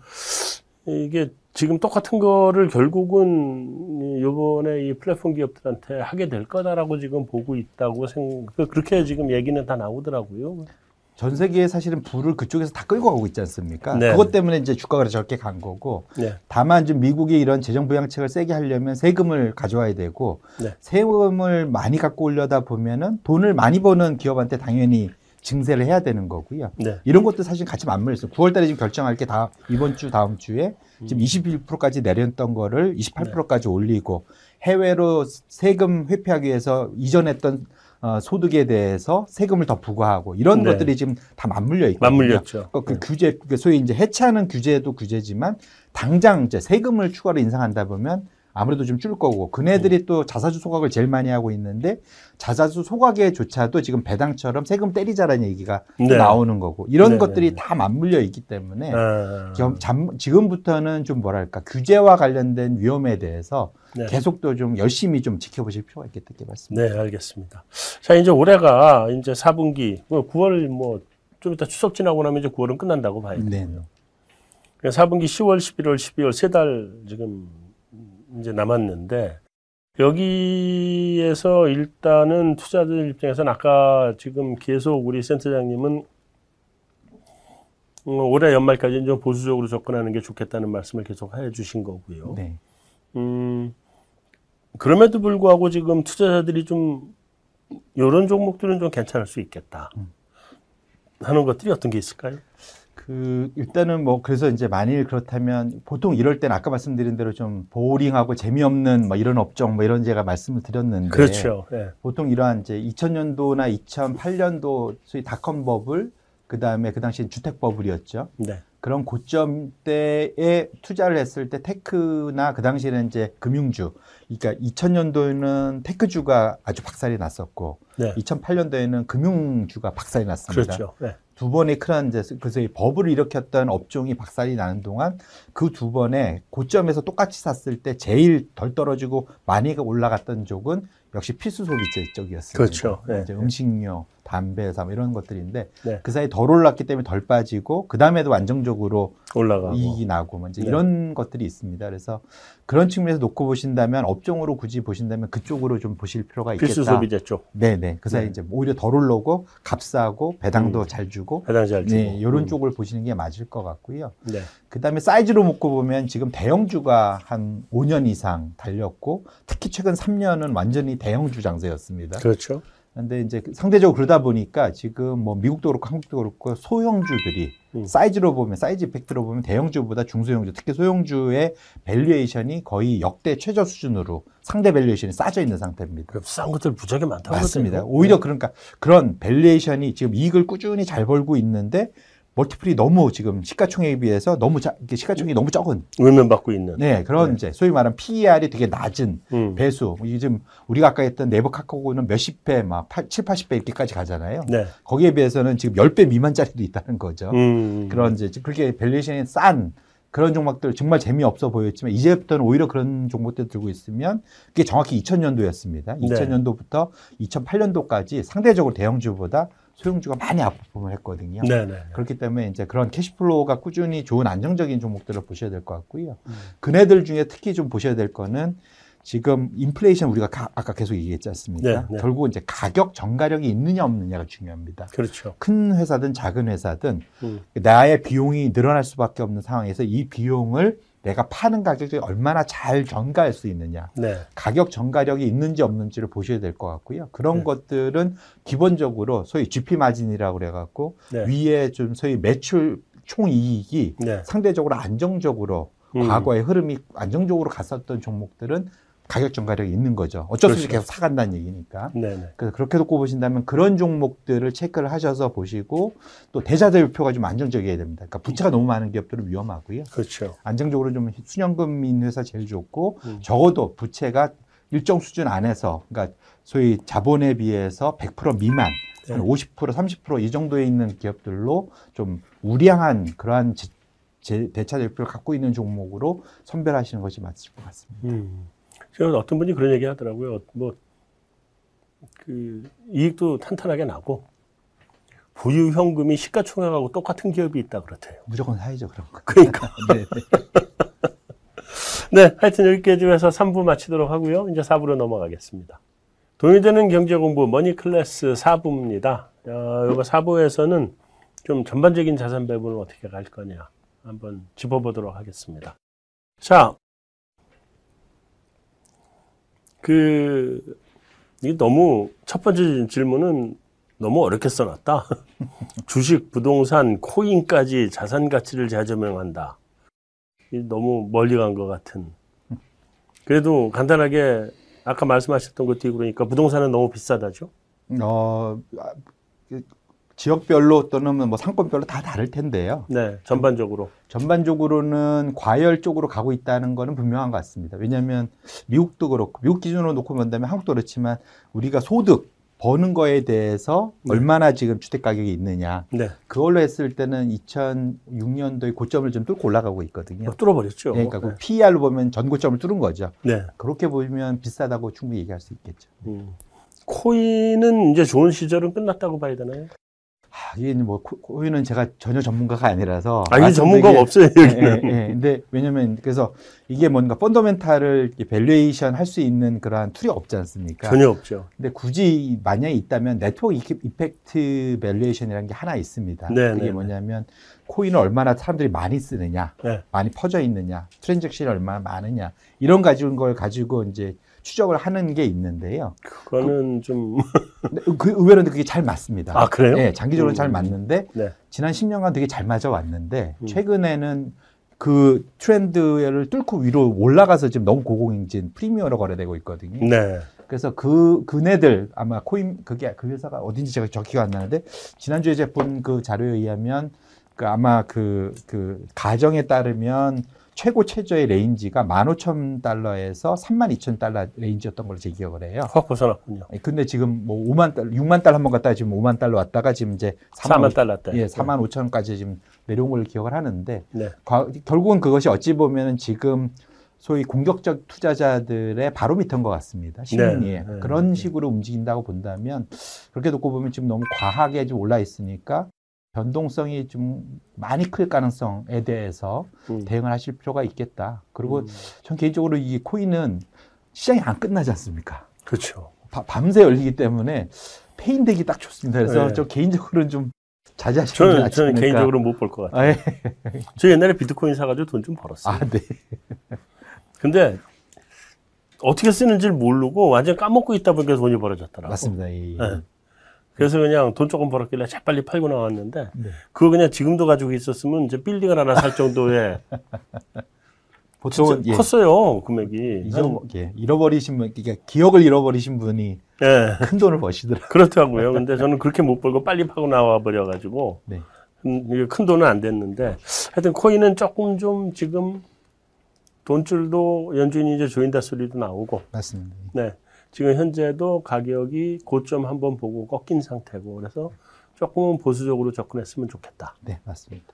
이게 지금 똑같은 거를 결국은 이번에 이 플랫폼 기업들한테 하게 될 거다라고 지금 보고 있다고 생 그- 그렇게 지금 얘기는 다 나오더라고요. 전 세계에 사실은 불을 그쪽에서 다 끌고 가고 있지 않습니까? 네. 그것 때문에 이제 주가가 저렇게 간 거고 네. 다만 좀 미국이 이런 재정 부양책을 세게 하려면 세금을 가져와야 되고 네. 세금을 많이 갖고 올려다 보면은 돈을 많이 버는 기업한테 당연히 증세를 해야 되는 거고요. 네. 이런 것도 사실 같이 맞물려 있어요. 9월 달에 지금 결정할 게 다 이번 주 다음 주에 지금 21%까지 내렸던 거를 28%까지 올리고 해외로 세금 회피하기 위해서 이전했던 어, 소득에 대해서 세금을 더 부과하고 이런 네. 것들이 지금 다 맞물려 있거든요. 맞물렸죠. 그, 그 규제, 그 소위 이제 해체하는 규제도 규제지만 당장 이제 세금을 추가로 인상한다 보면 아무래도 좀 줄 거고 그네들이 음. 또 자사주 소각을 제일 많이 하고 있는데 자사주 소각에조차도 지금 배당처럼 세금 때리자라는 얘기가 또 네. 나오는 거고 이런 네, 것들이 네, 네. 다 맞물려 있기 때문에 아, 겸- 잠- 지금부터는 좀 뭐랄까 규제와 관련된 위험에 대해서 네. 계속 또 좀 열심히 좀 지켜보실 필요가 있겠다 이렇게 말씀드립니다. 네, 알겠습니다. 자, 이제 올해가 이제 4분기, 9월 뭐 좀 이따 추석 지나고 나면 이제 9월은 끝난다고 봐야 돼요. 네. 그러니까 4분기 10월, 11월, 12월 세 달 지금 이제 남았는데 여기에서 일단은 투자들 입장에서는 아까 지금 계속 우리 센터장님은 음, 올해 연말까지는 좀 보수적으로 접근하는 게 좋겠다는 말씀을 계속 해 주신 거고요. 네. 음, 그럼에도 불구하고 지금 투자자들이 좀 이런 종목들은 좀 괜찮을 수 있겠다 하는 것들이 어떤 게 있을까요? 그 일단은 뭐 그래서 이제 만일 그렇다면 보통 이럴 때는 아까 말씀드린 대로 좀 보링하고 재미없는 뭐 이런 업종 뭐 이런 제가 말씀을 드렸는데 그렇죠. 예. 보통 이러한 이제 2000년도나 2008년도 소위 닷컴 버블 그 다음에 그 당시 주택 버블이었죠. 네. 그런 고점 때에 투자를 했을 때 테크나 그 당시에는 이제 금융주, 그러니까 2000년도에는 테크주가 아주 박살이 났었고, 네. 2008년도에는 금융주가 박살이 났습니다. 그렇죠. 네. 두 번의 큰 이제 그래서 이 버블을 일으켰던 업종이 박살이 나는 동안 그 두 번에 고점에서 똑같이 샀을 때 제일 덜 떨어지고 많이 올라갔던 쪽은 역시 필수 소비재 쪽이었어요. 그렇죠. 네. 이제 음식료, 담배, 삼 이런 것들인데 네. 그 사이 덜 올랐기 때문에 덜 빠지고 그 다음에도 안정적으로 올라가고. 이익이 나고 뭐 이제 네. 이런 것들이 있습니다. 그래서 그런 측면에서 놓고 보신다면 업종으로 굳이 보신다면 그쪽으로 좀 보실 필요가 있겠다. 필수 소비재 쪽 네네. 그 사이 네. 이제 오히려 덜 올라오고 값싸고 배당도 음. 잘 주고 해당 잘 주고. 네, 이런 음. 쪽을 보시는 게 맞을 것 같고요. 네. 그 다음에 사이즈로 묶고 보면 지금 대형주가 한 5년 이상 달렸고 특히 최근 3년은 완전히 대형주 장세였습니다. 그렇죠. 근데 이제 상대적으로 그러다 보니까 지금 뭐 미국도 그렇고 한국도 그렇고 소형주들이 음. 사이즈로 보면 사이즈 이펙트로 보면 대형주보다 중소형주 특히 소형주의 valuation이 거의 역대 최저 수준으로 상대 valuation이 싸져 있는 상태입니다. 그싼 것들 무지하게 많다고 맞습니다. 오히려 그러니까 그런 valuation이 지금 이익을 꾸준히 잘 벌고 있는데 multiple이 너무 지금 시가총액에 비해서 너무 자, 시가총액이 너무 적은 외면받고 있는. 네 그런 이제 소위 말하는 PER이 되게 낮은 음. 배수 지금 우리가 아까 했던 네이버 카카오는 몇십 배, 막 8, 7, 80배 이렇게까지 가잖아요. 네. 거기에 비해서는 지금 10배 미만짜리도 있다는 거죠. 음. 그런 이제 그렇게 valuation이 싼 그런 종목들 정말 재미없어 보였지만 이제부터는 오히려 그런 종목들 들고 있으면 그게 정확히 2000년도였습니다. 네. 2000년도부터 2008년도까지 상대적으로 대형주보다 소형주가 많이 아웃퍼폼을 했거든요. 네네. 그렇기 때문에 이제 그런 cash flow가 꾸준히 좋은 안정적인 종목들을 보셔야 될 것 같고요. 음. 그네들 중에 특히 좀 보셔야 될 거는 지금 인플레이션 우리가 가- 아까 계속 얘기했지 않습니까? 네, 네. 결국 이제 가격 전가력이 있느냐 없느냐가 중요합니다. 그렇죠. 큰 회사든 작은 회사든 음. 나의 비용이 늘어날 수밖에 없는 상황에서 이 비용을 내가 파는 가격에 얼마나 잘 전가할 수 있느냐. 네. 가격 전가력이 있는지 없는지를 보셔야 될 것 같고요. 그런 네. 것들은 기본적으로 소위 GP 마진이라고 그래갖고 네. 위에 좀 소위 매출 총 이익이 네. 상대적으로 안정적으로 음. 과거의 흐름이 안정적으로 갔었던 종목들은 가격 전가력이 있는 거죠. 어쩔 수 없이 그렇죠. 계속 사간다는 얘기니까. 네네. 그래서 그렇게 놓고 보신다면 그런 종목들을 체크를 하셔서 보시고 또 대자대표가 좀 안정적이어야 됩니다. 그러니까 부채가 너무 많은 기업들은 위험하고요. 그렇죠. 안정적으로 좀 수령금인 회사 제일 좋고 음. 적어도 부채가 일정 수준 안에서 그러니까 소위 자본에 비해서 100% 미만 네. 한 50% 30%이 정도에 있는 기업들로 좀 우량한 그러한 제, 제- 대차 대표를 갖고 있는 종목으로 선별하시는 것이 맞을 것 같습니다. 음. 제가 어떤 분이 그런 얘기 하더라고요. 뭐, 그, 이익도 탄탄하게 나고, 보유 현금이 시가총액하고 똑같은 기업이 있다 그렇대요. 무조건 사야죠 그런 거. 그러니까. 네, 네. 네, 하여튼 여기까지 해서 3부 마치도록 하고요. 이제 4부로 넘어가겠습니다. 돈이 되는 경제 공부 머니 클래스 4부입니다. 어, 이거 4부에서는 좀 전반적인 자산 배분을 어떻게 갈 거냐 한번 짚어보도록 하겠습니다. 자, 그, 이 너무 첫 번째 질문은 너무 어렵게 써놨다. 주식, 부동산, 코인까지 자산 가치를 재조명한다. 이 너무 멀리 간 것 같은. 그래도 간단하게 아까 말씀하셨던 것도 그러니까 부동산은 너무 비싸다죠. 어, 지역별로 또는 뭐 상권별로 다 다를 텐데요. 네, 전반적으로. 전반적으로는 과열 쪽으로 가고 있다는 거는 분명한 것 같습니다. 왜냐하면 미국도 그렇고 미국 기준으로 놓고 본다면 한국도 그렇지만 우리가 소득 버는 거에 대해서 네. 얼마나 지금 주택 가격이 있느냐 네, 그걸로 했을 때는 2006년도에 고점을 좀 뚫고 올라가고 있거든요. 뭐 뚫어버렸죠. 그러니까 그 PER로 보면 전 고점을 뚫은 거죠. 네. 그렇게 보면 비싸다고 충분히 얘기할 수 있겠죠. 음. 코인은 이제 좋은 시절은 끝났다고 봐야 되나요? 아, 이게 뭐 코- 코인은 제가 전혀 전문가가 아니라서 아, 이게 전문가가 없어요, 예, 여기는. 예, 예. 근데 왜냐면 그래서 이게 뭔가 fundamental을 valuation 할 수 있는 그러한 tool이 없지 않습니까? 전혀 없죠. 근데 굳이 만약에 있다면 network effe- effect valuation이라는 게 하나 있습니다. 네, 그게 네, 뭐냐면 코인을 얼마나 사람들이 많이 쓰느냐, 네. 많이 퍼져 있느냐, transaction이 얼마나 많으냐 이런 가지고 걸 가지고 이제 추적을 하는 게 있는데요. 그거는 좀. 근데 그 의외로 그게 잘 맞습니다. 아, 그래요? 네, 장기적으로 음. 잘 맞는데 네. 지난 10년간 되게 잘 맞아 왔는데 음. 최근에는 그 트렌드를 뚫고 위로 올라가서 지금 너무 고공행진 프리미엄으로 거래되고 있거든요. 네. 그래서 그 그네들 아마 코인 그게 그 회사가 어딘지 제가 기억이 안 나는데 지난주에 제가 본 그 자료에 의하면 그 아마 그 그 가정에 따르면 최고 최저의 range가 15,000달러에서 32,000달러 range였던 걸로 제 기억을 해요. 확 벗어났군요. 근데 지금 뭐 5만 달러, 6만 달러 한 번 갔다가 지금 5만 달러 왔다가 지금 이제 4만 달러 대. 예, 4만 5천까지 지금 내려온 걸로 기억을 하는데 네. 과- 결국은 그것이 어찌 보면은 지금 소위 공격적 투자자들의 바로미터인 것 같습니다. 심리에 네, 네, 그런 네. 식으로 움직인다고 본다면 그렇게 놓고 보면 지금 너무 과하게 좀 올라 있으니까 변동성이 좀 많이 클 가능성에 대해서 음. 대응을 하실 필요가 있겠다. 그리고 음. 전 개인적으로 이 코인은 시장이 안 끝나지 않습니까? 그렇죠. 바- 밤새 열리기 때문에 페인되기 딱 좋습니다. 그래서 네. 저 개인적으로는 좀 자제하시는 게 저는, 저는. 개인적으로 못 볼 것 같아요. 아, 예. 저 옛날에 비트코인 사가지고 돈 좀 벌었어요. 아, 네. 근데 어떻게 쓰는지를 모르고 완전 까먹고 있다 보니까 돈이 벌어졌더라고. 맞습니다. 예, 예. 네. 그래서 그냥 돈 조금 벌었길래 재빨리 팔고 나왔는데 네. 그거 그냥 지금도 가지고 있었으면 이제 빌딩을 하나 살 정도의 보통은 진짜 예, 컸어요 금액이. 잊어, 예, 잃어버리신 분, 그러니까 기억을 잃어버리신 분이 예. 큰 돈을 버시더라고요. 그렇더라고요. 근데 저는 그렇게 못 벌고 빨리 파고 나와 버려가지고 네. 음, 이게 큰 돈은 안 됐는데 하여튼 코인은 조금 좀 지금 돈줄도 연준이 이제 조인다 소리도 나오고 맞습니다. 네 지금 현재도 가격이 고점 한번 보고 꺾인 상태고 그래서 조금은 보수적으로 접근했으면 좋겠다. 네, 맞습니다.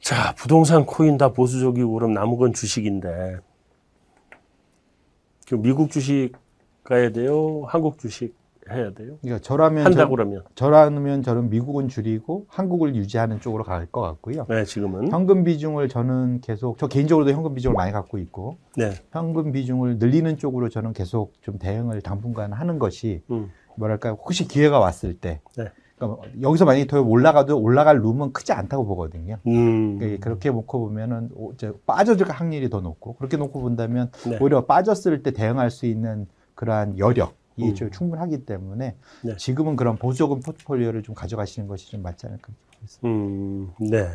자 부동산 코인 다 보수적이고 그럼 남은 건 주식인데 그 미국 주식 가야 돼요? 한국 주식 해야 돼요? 그러니까 저라면 한다고 저, 그러면 저라면 저는 미국은 줄이고 한국을 유지하는 쪽으로 갈 것 같고요. 네 지금은 현금 비중을 저는 계속 저 개인적으로도 현금 비중을 많이 갖고 있고 네 현금 비중을 늘리는 쪽으로 저는 계속 좀 대응을 당분간 하는 것이 음. 뭐랄까 혹시 기회가 왔을 때 네. 그러니까 여기서 만약에 더 올라가도 올라갈 룸은 크지 않다고 보거든요. 음. 그러니까 그렇게 놓고 보면은 빠져줄 확률이 더 높고 그렇게 놓고 본다면 네. 오히려 빠졌을 때 대응할 수 있는 그러한 여력 이 음. 좀 충분하기 때문에 네. 지금은 그런 보수적인 포트폴리오를 좀 가져가시는 것이 좀 맞지 않을까 싶습니다. 음, 네.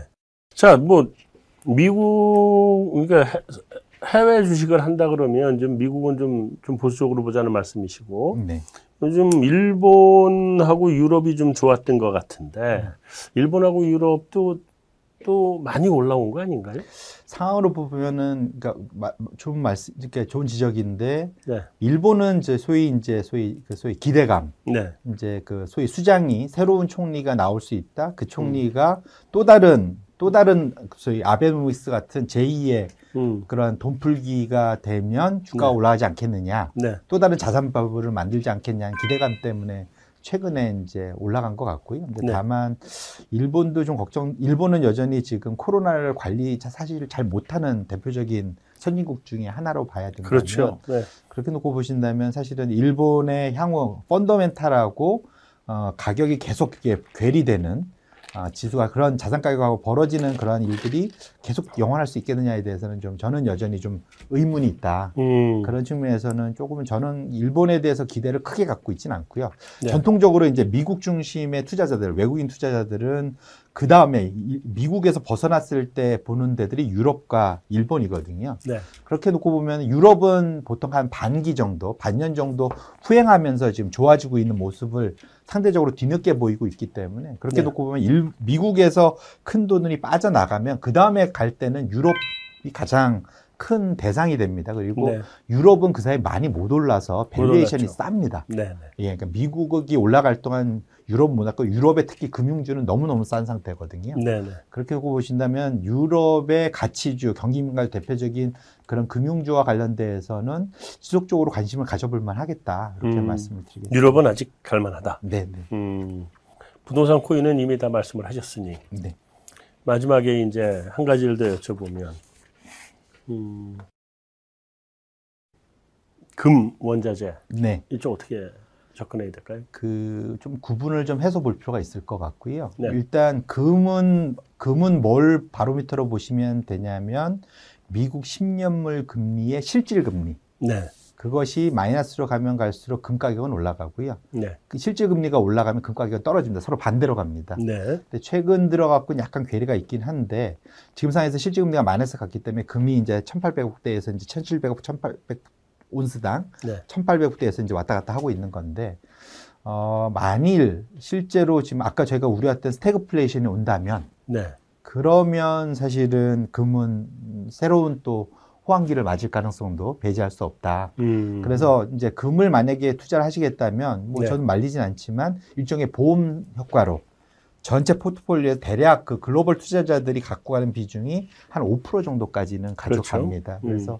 자, 뭐, 미국, 그러니까 해- 해외 주식을 한다 그러면 좀 미국은 좀, 좀 보수적으로 보자는 말씀이시고, 네. 요즘 일본하고 유럽이 좀 좋았던 것 같은데, 일본하고 유럽도 또 많이 올라온 거 아닌가요? 상황으로 보면은 그러니까 마- 좋은 말씀, 그러니까 좋은 지적인데 네. 일본은 이제 소위 이제 소위 그 소위 기대감, 네. 이제 그 소위 수장이 새로운 총리가 나올 수 있다. 그 총리가 또 다른 또 다른 소위 아베노믹스 같은 제2의 음, 그런 돈풀기가 되면 주가가 네. 올라가지 않겠느냐. 네. 또 다른 자산 버블을 만들지 않겠냐는 기대감 때문에 최근에 이제 올라간 것 같고요. 근데 네. 다만 일본도 좀 걱정. 일본은 여전히 지금 코로나를 관리 자- 사실 잘 못하는 대표적인 선진국 중에 하나로 봐야 된다면 그렇죠. 네. 그렇게 놓고 보신다면 사실은 일본의 향후 펀더멘탈하고 어, 가격이 계속 이게 괴리되는 아, 지수가 그런 자산 가격하고 벌어지는 그러한 일들이 계속 영원할 수 있겠느냐에 대해서는 좀 저는 여전히 좀 의문이 있다. 음, 그런 측면에서는 조금은 저는 일본에 대해서 기대를 크게 갖고 있지는 않고요. 네. 전통적으로 이제 미국 중심의 투자자들, 외국인 투자자들은 그 다음에 미국에서 벗어났을 때 보는 데들이 유럽과 일본이거든요. 네. 그렇게 놓고 보면 유럽은 보통 한 반기 정도, 반년 정도 후행하면서 지금 좋아지고 있는 모습을 상대적으로 뒤늦게 보이고 있기 때문에 그렇게 네. 놓고 보면 일, 미국에서 큰 돈이 빠져나가면 그 다음에 갈 때는 유럽이 가장 큰 대상이 됩니다. 그리고 네. 유럽은 그 사이 많이 못 올라서 valuation이. 쌉니다. 네. 네. 예, 그러니까 미국이 올라갈 동안 유럽 못 왔고 유럽의 특히 금융주는 너무너무 싼 상태거든요. 네. 네. 그렇게 보신다면 유럽의 가치주, 경기민감 대표적인 그런 금융주와 관련돼서는 지속적으로 관심을 가져볼 만하겠다. 이렇게 음. 말씀을 드리겠습니다. 유럽은 아직 갈만하다. 네, 네, 음, 부동산 코인은 이미 다 말씀을 하셨으니. 네. 마지막에 이제 한 가지를 더 여쭤보면, 음, 금 원자재 네. 이쪽 어떻게 접근해야 될까요? 그 좀 구분을 좀 해서 볼 필요가 있을 것 같고요. 네. 일단 금은 금은 뭘 바로미터로 보시면 되냐면 미국 10년물 금리의 실질 금리. 네, 그것이 마이너스로 가면 갈수록 금 가격은 올라가고요. 네, 그 실질 금리가 올라가면 금 가격은 떨어집니다. 서로 반대로 갑니다. 네, 근데 최근 들어갖고 약간 괴리가 있긴 한데 지금 상황에서 실질 금리가 마이너스 갔기 때문에 금이 이제 1,800불대에서 이제 1,700불, 1,800 온스당 네, 1,800불대에서 이제 왔다 갔다 하고 있는 건데 어 만일 실제로 지금 아까 저희가 우려했던 스태그플레이션이 온다면 네, 그러면 사실은 금은 새로운 또 호황기를 맞을 가능성도 배제할 수 없다. 음, 그래서 이제 금을 만약에 투자를 하시겠다면 뭐 네. 저는 말리진 않지만 일종의 보험 효과로 전체 포트폴리오에 대략 그 글로벌 투자자들이 갖고 가는 비중이 한 5% 정도까지는 가져갑니다. 그렇죠. 그래서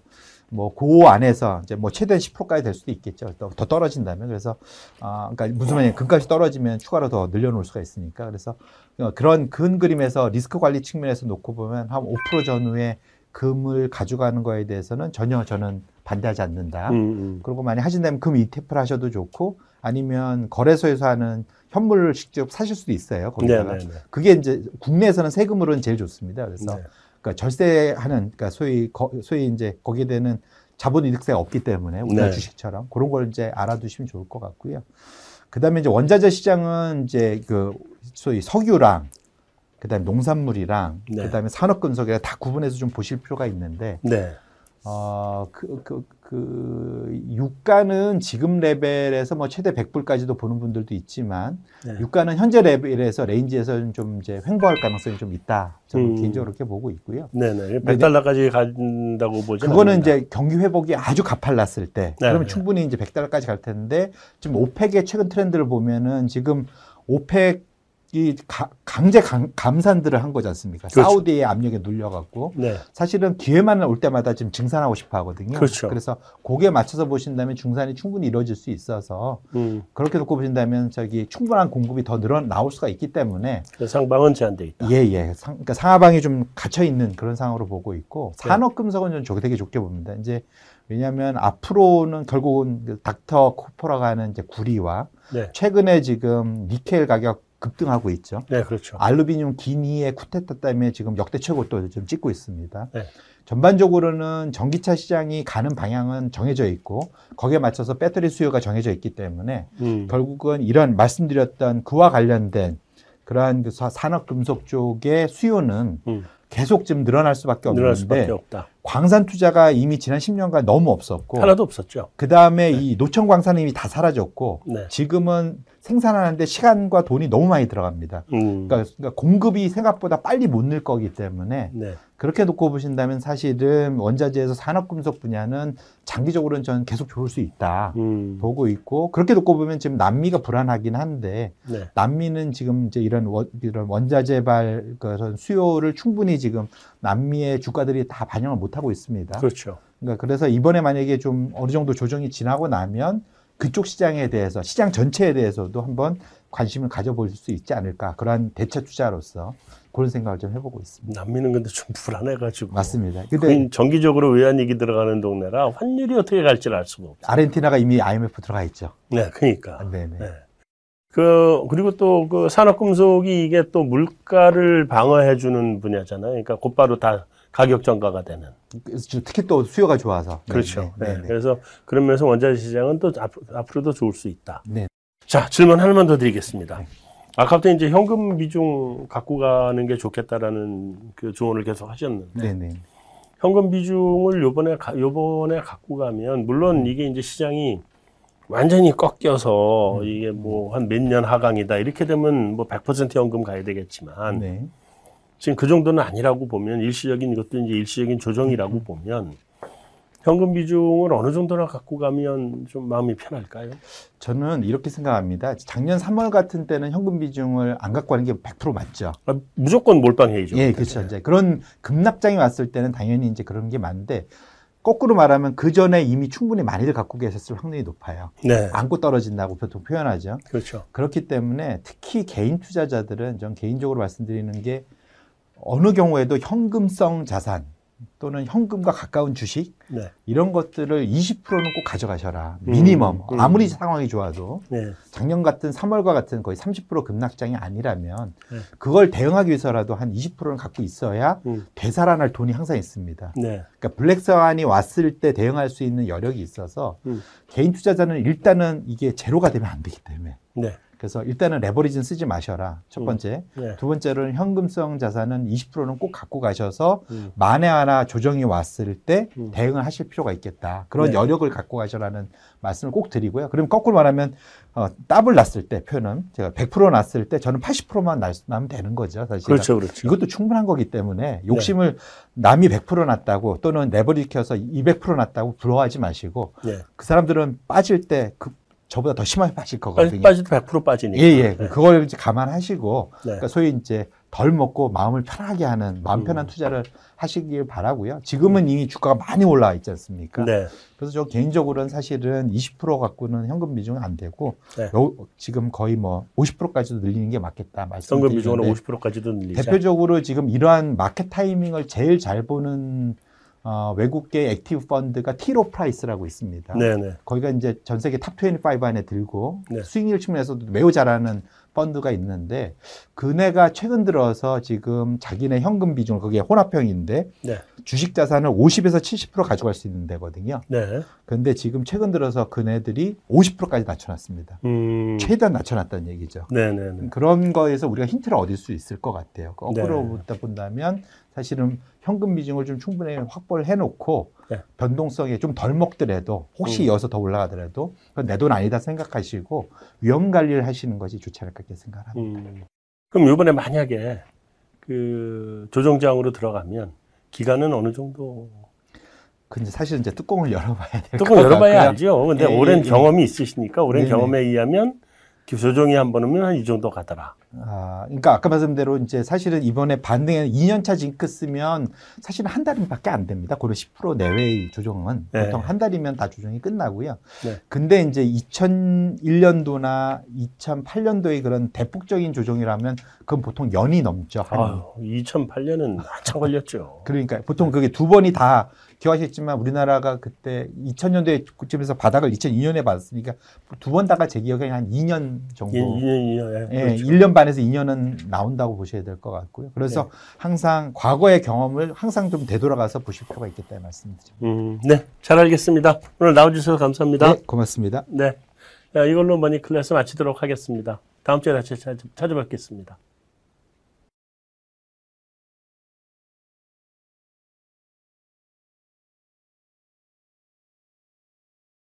뭐그 안에서 이제 뭐 최대한 10%까지 될 수도 있겠죠. 더, 더 떨어진다면 그래서 아 그러니까 무슨 말이냐 금값이 떨어지면 추가로 더 늘려놓을 수가 있으니까 그래서 어, 그런 근 그림에서 리스크 관리 측면에서 놓고 보면 한 5% 전후에 금을 가져가는 거에 대해서는 전혀 저는 반대하지 않는다. 음, 음, 그리고 만약 하신다면 금 ETF를 하셔도 좋고 아니면 거래소에서 하는 현물을 직접 사실 수도 있어요. 네, 거기다가 네, 네, 그게 이제 국내에서는 세금으로는 제일 좋습니다. 그래서 네. 그러니까 절세하는 그러니까 소위 거, 소위 이제 거기에 되는 자본 이득세가 없기 때문에 우리나라 네. 주식처럼 그런 걸 이제 알아두시면 좋을 것 같고요. 그다음에 이제 원자재 시장은 이제 그 소위 석유랑 그다음에 농산물이랑 네. 그다음에 산업금속이랑 다 구분해서 좀 보실 필요가 있는데 네. 어, 그, 그, 그, 유가는 지금 레벨에서 뭐 최대 100불까지도 보는 분들도 있지만, 네. 유가는 현재 레벨에서 range에서는 좀 이제 횡보할 가능성이 좀 있다. 저는 음. 개인적으로 그렇게 보고 있고요. 네네. 100달러까지 간다고 보죠. 그거는 이제 경기 회복이 아주 가팔랐을 때, 네, 그러면 네. 충분히 이제 100달러까지 갈 텐데, 지금 오펙의 최근 트렌드를 보면은 지금 오펙 이 가- 강제 감, 감산들을 한 거지 않습니까? 그렇죠. 사우디의 압력에 눌려갖고. 네. 사실은 기회만 올 때마다 지금 증산하고 싶어 하거든요. 그렇죠. 래서 거기에 맞춰서 보신다면 중산이 충분히 이루어질 수 있어서 음. 그렇게 놓고 보신다면 저기 충분한 공급이 더 늘어 나올 수가 있기 때문에 그 상방은 제한돼 있다. 예, 예. 상, 그러니까 상하방이 좀 갇혀 있는 그런 상황으로 보고 있고 네. 산업금속은 좀 좋게 되게 좋게 봅니다. 이제 왜냐하면 앞으로는 결국은 그 닥터 코퍼라고 하는 이제 구리와 네. 최근에 지금 니켈 가격 급등하고 있죠. 네, 그렇죠. 알루미늄 기니의 쿠데타 때문에 지금 역대 최고도 좀 찍고 있습니다. 네. 전반적으로는 전기차 시장이 가는 방향은 정해져 있고 거기에 맞춰서 배터리 수요가 정해져 있기 때문에 음. 결국은 이런 말씀드렸던 그와 관련된 그러한 그 사- 산업 금속 쪽의 수요는 음. 계속 좀 늘어날 수밖에 늘어날 수밖에 없는데 없다. 광산 투자가 이미 지난 10년간 너무 없었고 하나도 없었죠. 그 다음에 이 노천 광산이 이미 다 사라졌고 네. 지금은 생산하는데 시간과 돈이 너무 많이 들어갑니다. 음. 그러니까, 그러니까 공급이 생각보다 빨리 못 늘 거기 때문에 네. 그렇게 놓고 보신다면 사실은 원자재에서 산업금속 분야는 장기적으로는 저는 계속 좋을 수 있다 음. 보고 있고 그렇게 놓고 보면 지금 남미가 불안하긴 한데 네. 남미는 지금 이제 이런 원, 이런 원자재발 그런 수요를 충분히 지금 남미의 주가들이 다 반영을 못 하고 있습니다. 그렇죠. 그러니까 그래서 이번에 만약에 좀 어느 정도 조정이 지나고 나면 그쪽 시장에 대해서 시장 전체에 대해서도 한번 관심을 가져볼 수 있지 않을까 그러한 대체 투자로서 그런 생각을 좀 해보고 있습니다. 남미는 근데 좀 불안해가지고. 맞습니다. 근데 정기적으로 외환위기 들어가는 동네라 환율이 어떻게 갈지를 알 수가 없어요. 아르헨티나가 이미 IMF 들어가 있죠. 네, 그러니까. 네네. 네. 그 그리고 또 그 산업금속이 이게 또 물가를 방어해주는 분야잖아요. 그러니까 곧바로 다 가격 전가가 되는. 특히 또 수요가 좋아서. 그렇죠. 네. 네. 네. 그래서 그런 면에서 원자재 시장은 또 앞, 앞으로도 좋을 수 있다. 네. 자, 질문 하나만 더 드리겠습니다. 네. 아까부터 이제 현금 비중 갖고 가는 게 좋겠다라는 그 조언을 계속 하셨는데 네네. 현금 비중을 요번에 가, 요번에 갖고 가면 물론 이게 이제 시장이 완전히 꺾여서 이게 뭐 한 몇 년 하강이다 이렇게 되면 뭐 100% 현금 가야 되겠지만 네. 지금 그 정도는 아니라고 보면 일시적인 이것도 이제 일시적인 조정이라고 보면 현금 비중을 어느 정도나 갖고 가면 좀 마음이 편할까요? 저는 이렇게 생각합니다. 작년 3월 같은 때는 현금 비중을 안 갖고 가는 게 100% 맞죠. 아, 무조건 몰빵 해야죠. 예, 그렇죠. 이제 그런 급락장이 왔을 때는 당연히 이제 그런 게 많은데 거꾸로 말하면 그 전에 이미 충분히 많이들 갖고 계셨을 확률이 높아요. 네, 안고 떨어진다고 보통 표현하죠. 그렇죠. 그렇기 때문에 특히 개인 투자자들은 전 개인적으로 말씀드리는 게 어느 경우에도 현금성 자산 또는 현금과 가까운 주식 네, 이런 것들을 20%는 꼭 가져가셔라. 미니멈. 음. 아무리 상황이 좋아도 네, 작년 같은 3월과 같은 거의 30% 급락장이 아니라면 네. 그걸 대응하기 위해서라도 한 20%는 갖고 있어야 음, 되살아날 돈이 항상 있습니다. 네, 그러니까 블랙스완이 왔을 때 대응할 수 있는 여력이 있어서 음. 개인 투자자는 일단은 이게 제로가 되면 안 되기 때문에 네, 그래서 일단은 레버리지는 쓰지 마셔라. 첫 음. 번째. 네, 두 번째로는 현금성 자산은 20%는 꼭 갖고 가셔서 음, 만에 하나 조정이 왔을 때 음. 대응을 하실 필요가 있겠다. 그런 네. 여력을 갖고 가셔라는 말씀을 꼭 드리고요. 그럼 거꾸로 말하면 어, 더블 났을 때 표현은 제가 100% 났을 때 저는 80%만 나면 되는 거죠. 사실 그렇죠, 그렇죠. 이것도 충분한 거기 때문에 욕심을 남이 100% 났다고 또는 레버리지 켜서 200% 났다고 부러워하지 마시고 네, 그 사람들은 빠질 때 그, 저보다 더 심하게 빠질 거거든요. 빠지도 100% 빠지니까. 예, 예. 네. 그걸 이제 감안하시고, 네. 그러니까 소위 이제 덜 먹고 마음을 편하게 하는, 마음 편한 음. 투자를 하시길 바라고요. 지금은 이미 주가가 많이 올라와 있지 않습니까? 네, 그래서 저 개인적으로는 사실은 20% 갖고는 현금 비중은 안 되고, 네. 요- 지금 거의 뭐 50%까지도 늘리는 게 맞겠다 현금 말씀드리는데, 비중으로 50%까지도 늘리자. 대표적으로 지금 이러한 market timing을 제일 잘 보는 어, 외국계 active 펀드가 티로 프라이스라고 있습니다. 네네. 거기가 이제 전 세계 top 25 안에 들고 네. 수익률 측면에서도 매우 잘하는 펀드가 있는데 그네가 최근 들어서 지금 자기네 현금 비중 거기에 혼합형인데 네. 주식 자산을 50에서 70% 가져갈 수 있는 데거든요. 네. 그런데 지금 최근 들어서 그네들이 50%까지 낮춰놨습니다. 음. 최대한 낮춰놨다는 얘기죠. 네네네. 그런 거에서 우리가 힌트를 얻을 수 있을 것 같아요. 그 네. 거꾸로 보다 본다면 사실은 현금 비중을 좀 충분히 확보를 해놓고 네. 변동성에 좀덜 먹더라도 혹시 음. 이어서 더 올라가더라도 내 돈 아니다 생각하시고 위험 관리를 하시는 것이 좋지 않을까 이렇게 생각합니다. 음. 그럼 이번에 만약에 그 조정장으로 들어가면 기간은 어느 정도 근데 사실 이제 뚜껑을 열어봐야 될것 조금 같고요. 열어봐야 알죠. 근데 예, 오랜 예, 예. 경험이 있으시니까 오랜 네네. 경험에 의하면 조정이 한 번 오면 한 이 정도 가더라. 아, 그러니까 아까 말씀 대로 이제 사실은 이번에 반등에는 2년차 징크스면 사실은 한 달밖에 안 됩니다. 고로 10% 내외의 조정은 네. 보통 한 달이면 다 조정이 끝나고요. 네. 근데 이제 2001년도나 2008년도의 그런 대폭적인 조정이라면 그건 보통 연이 넘죠. 한 아유, 2008년은 한참 걸렸죠. 그러니까 보통 그게 두 번이 다 기억하셨지만 우리나라가 그때 2000년도에 그쯤에서 바닥을 2002년에 받았으니까 두 번 다가 제 기억에 한 2년 정도. 2년, 2년, 예, 그렇죠. 1년 반에서 2년은 나온다고 보셔야 될 것 같고요. 그래서 네. 항상 과거의 경험을 항상 좀 되돌아가서 보실 필요가 있겠다 말씀드립니다. 음, 네, 잘 알겠습니다. 오늘 나와주셔서 감사합니다. 네, 고맙습니다. 네. 자, 이걸로 머니 클래스 마치도록 하겠습니다. 다음 주에 다시 찾- 찾아뵙겠습니다.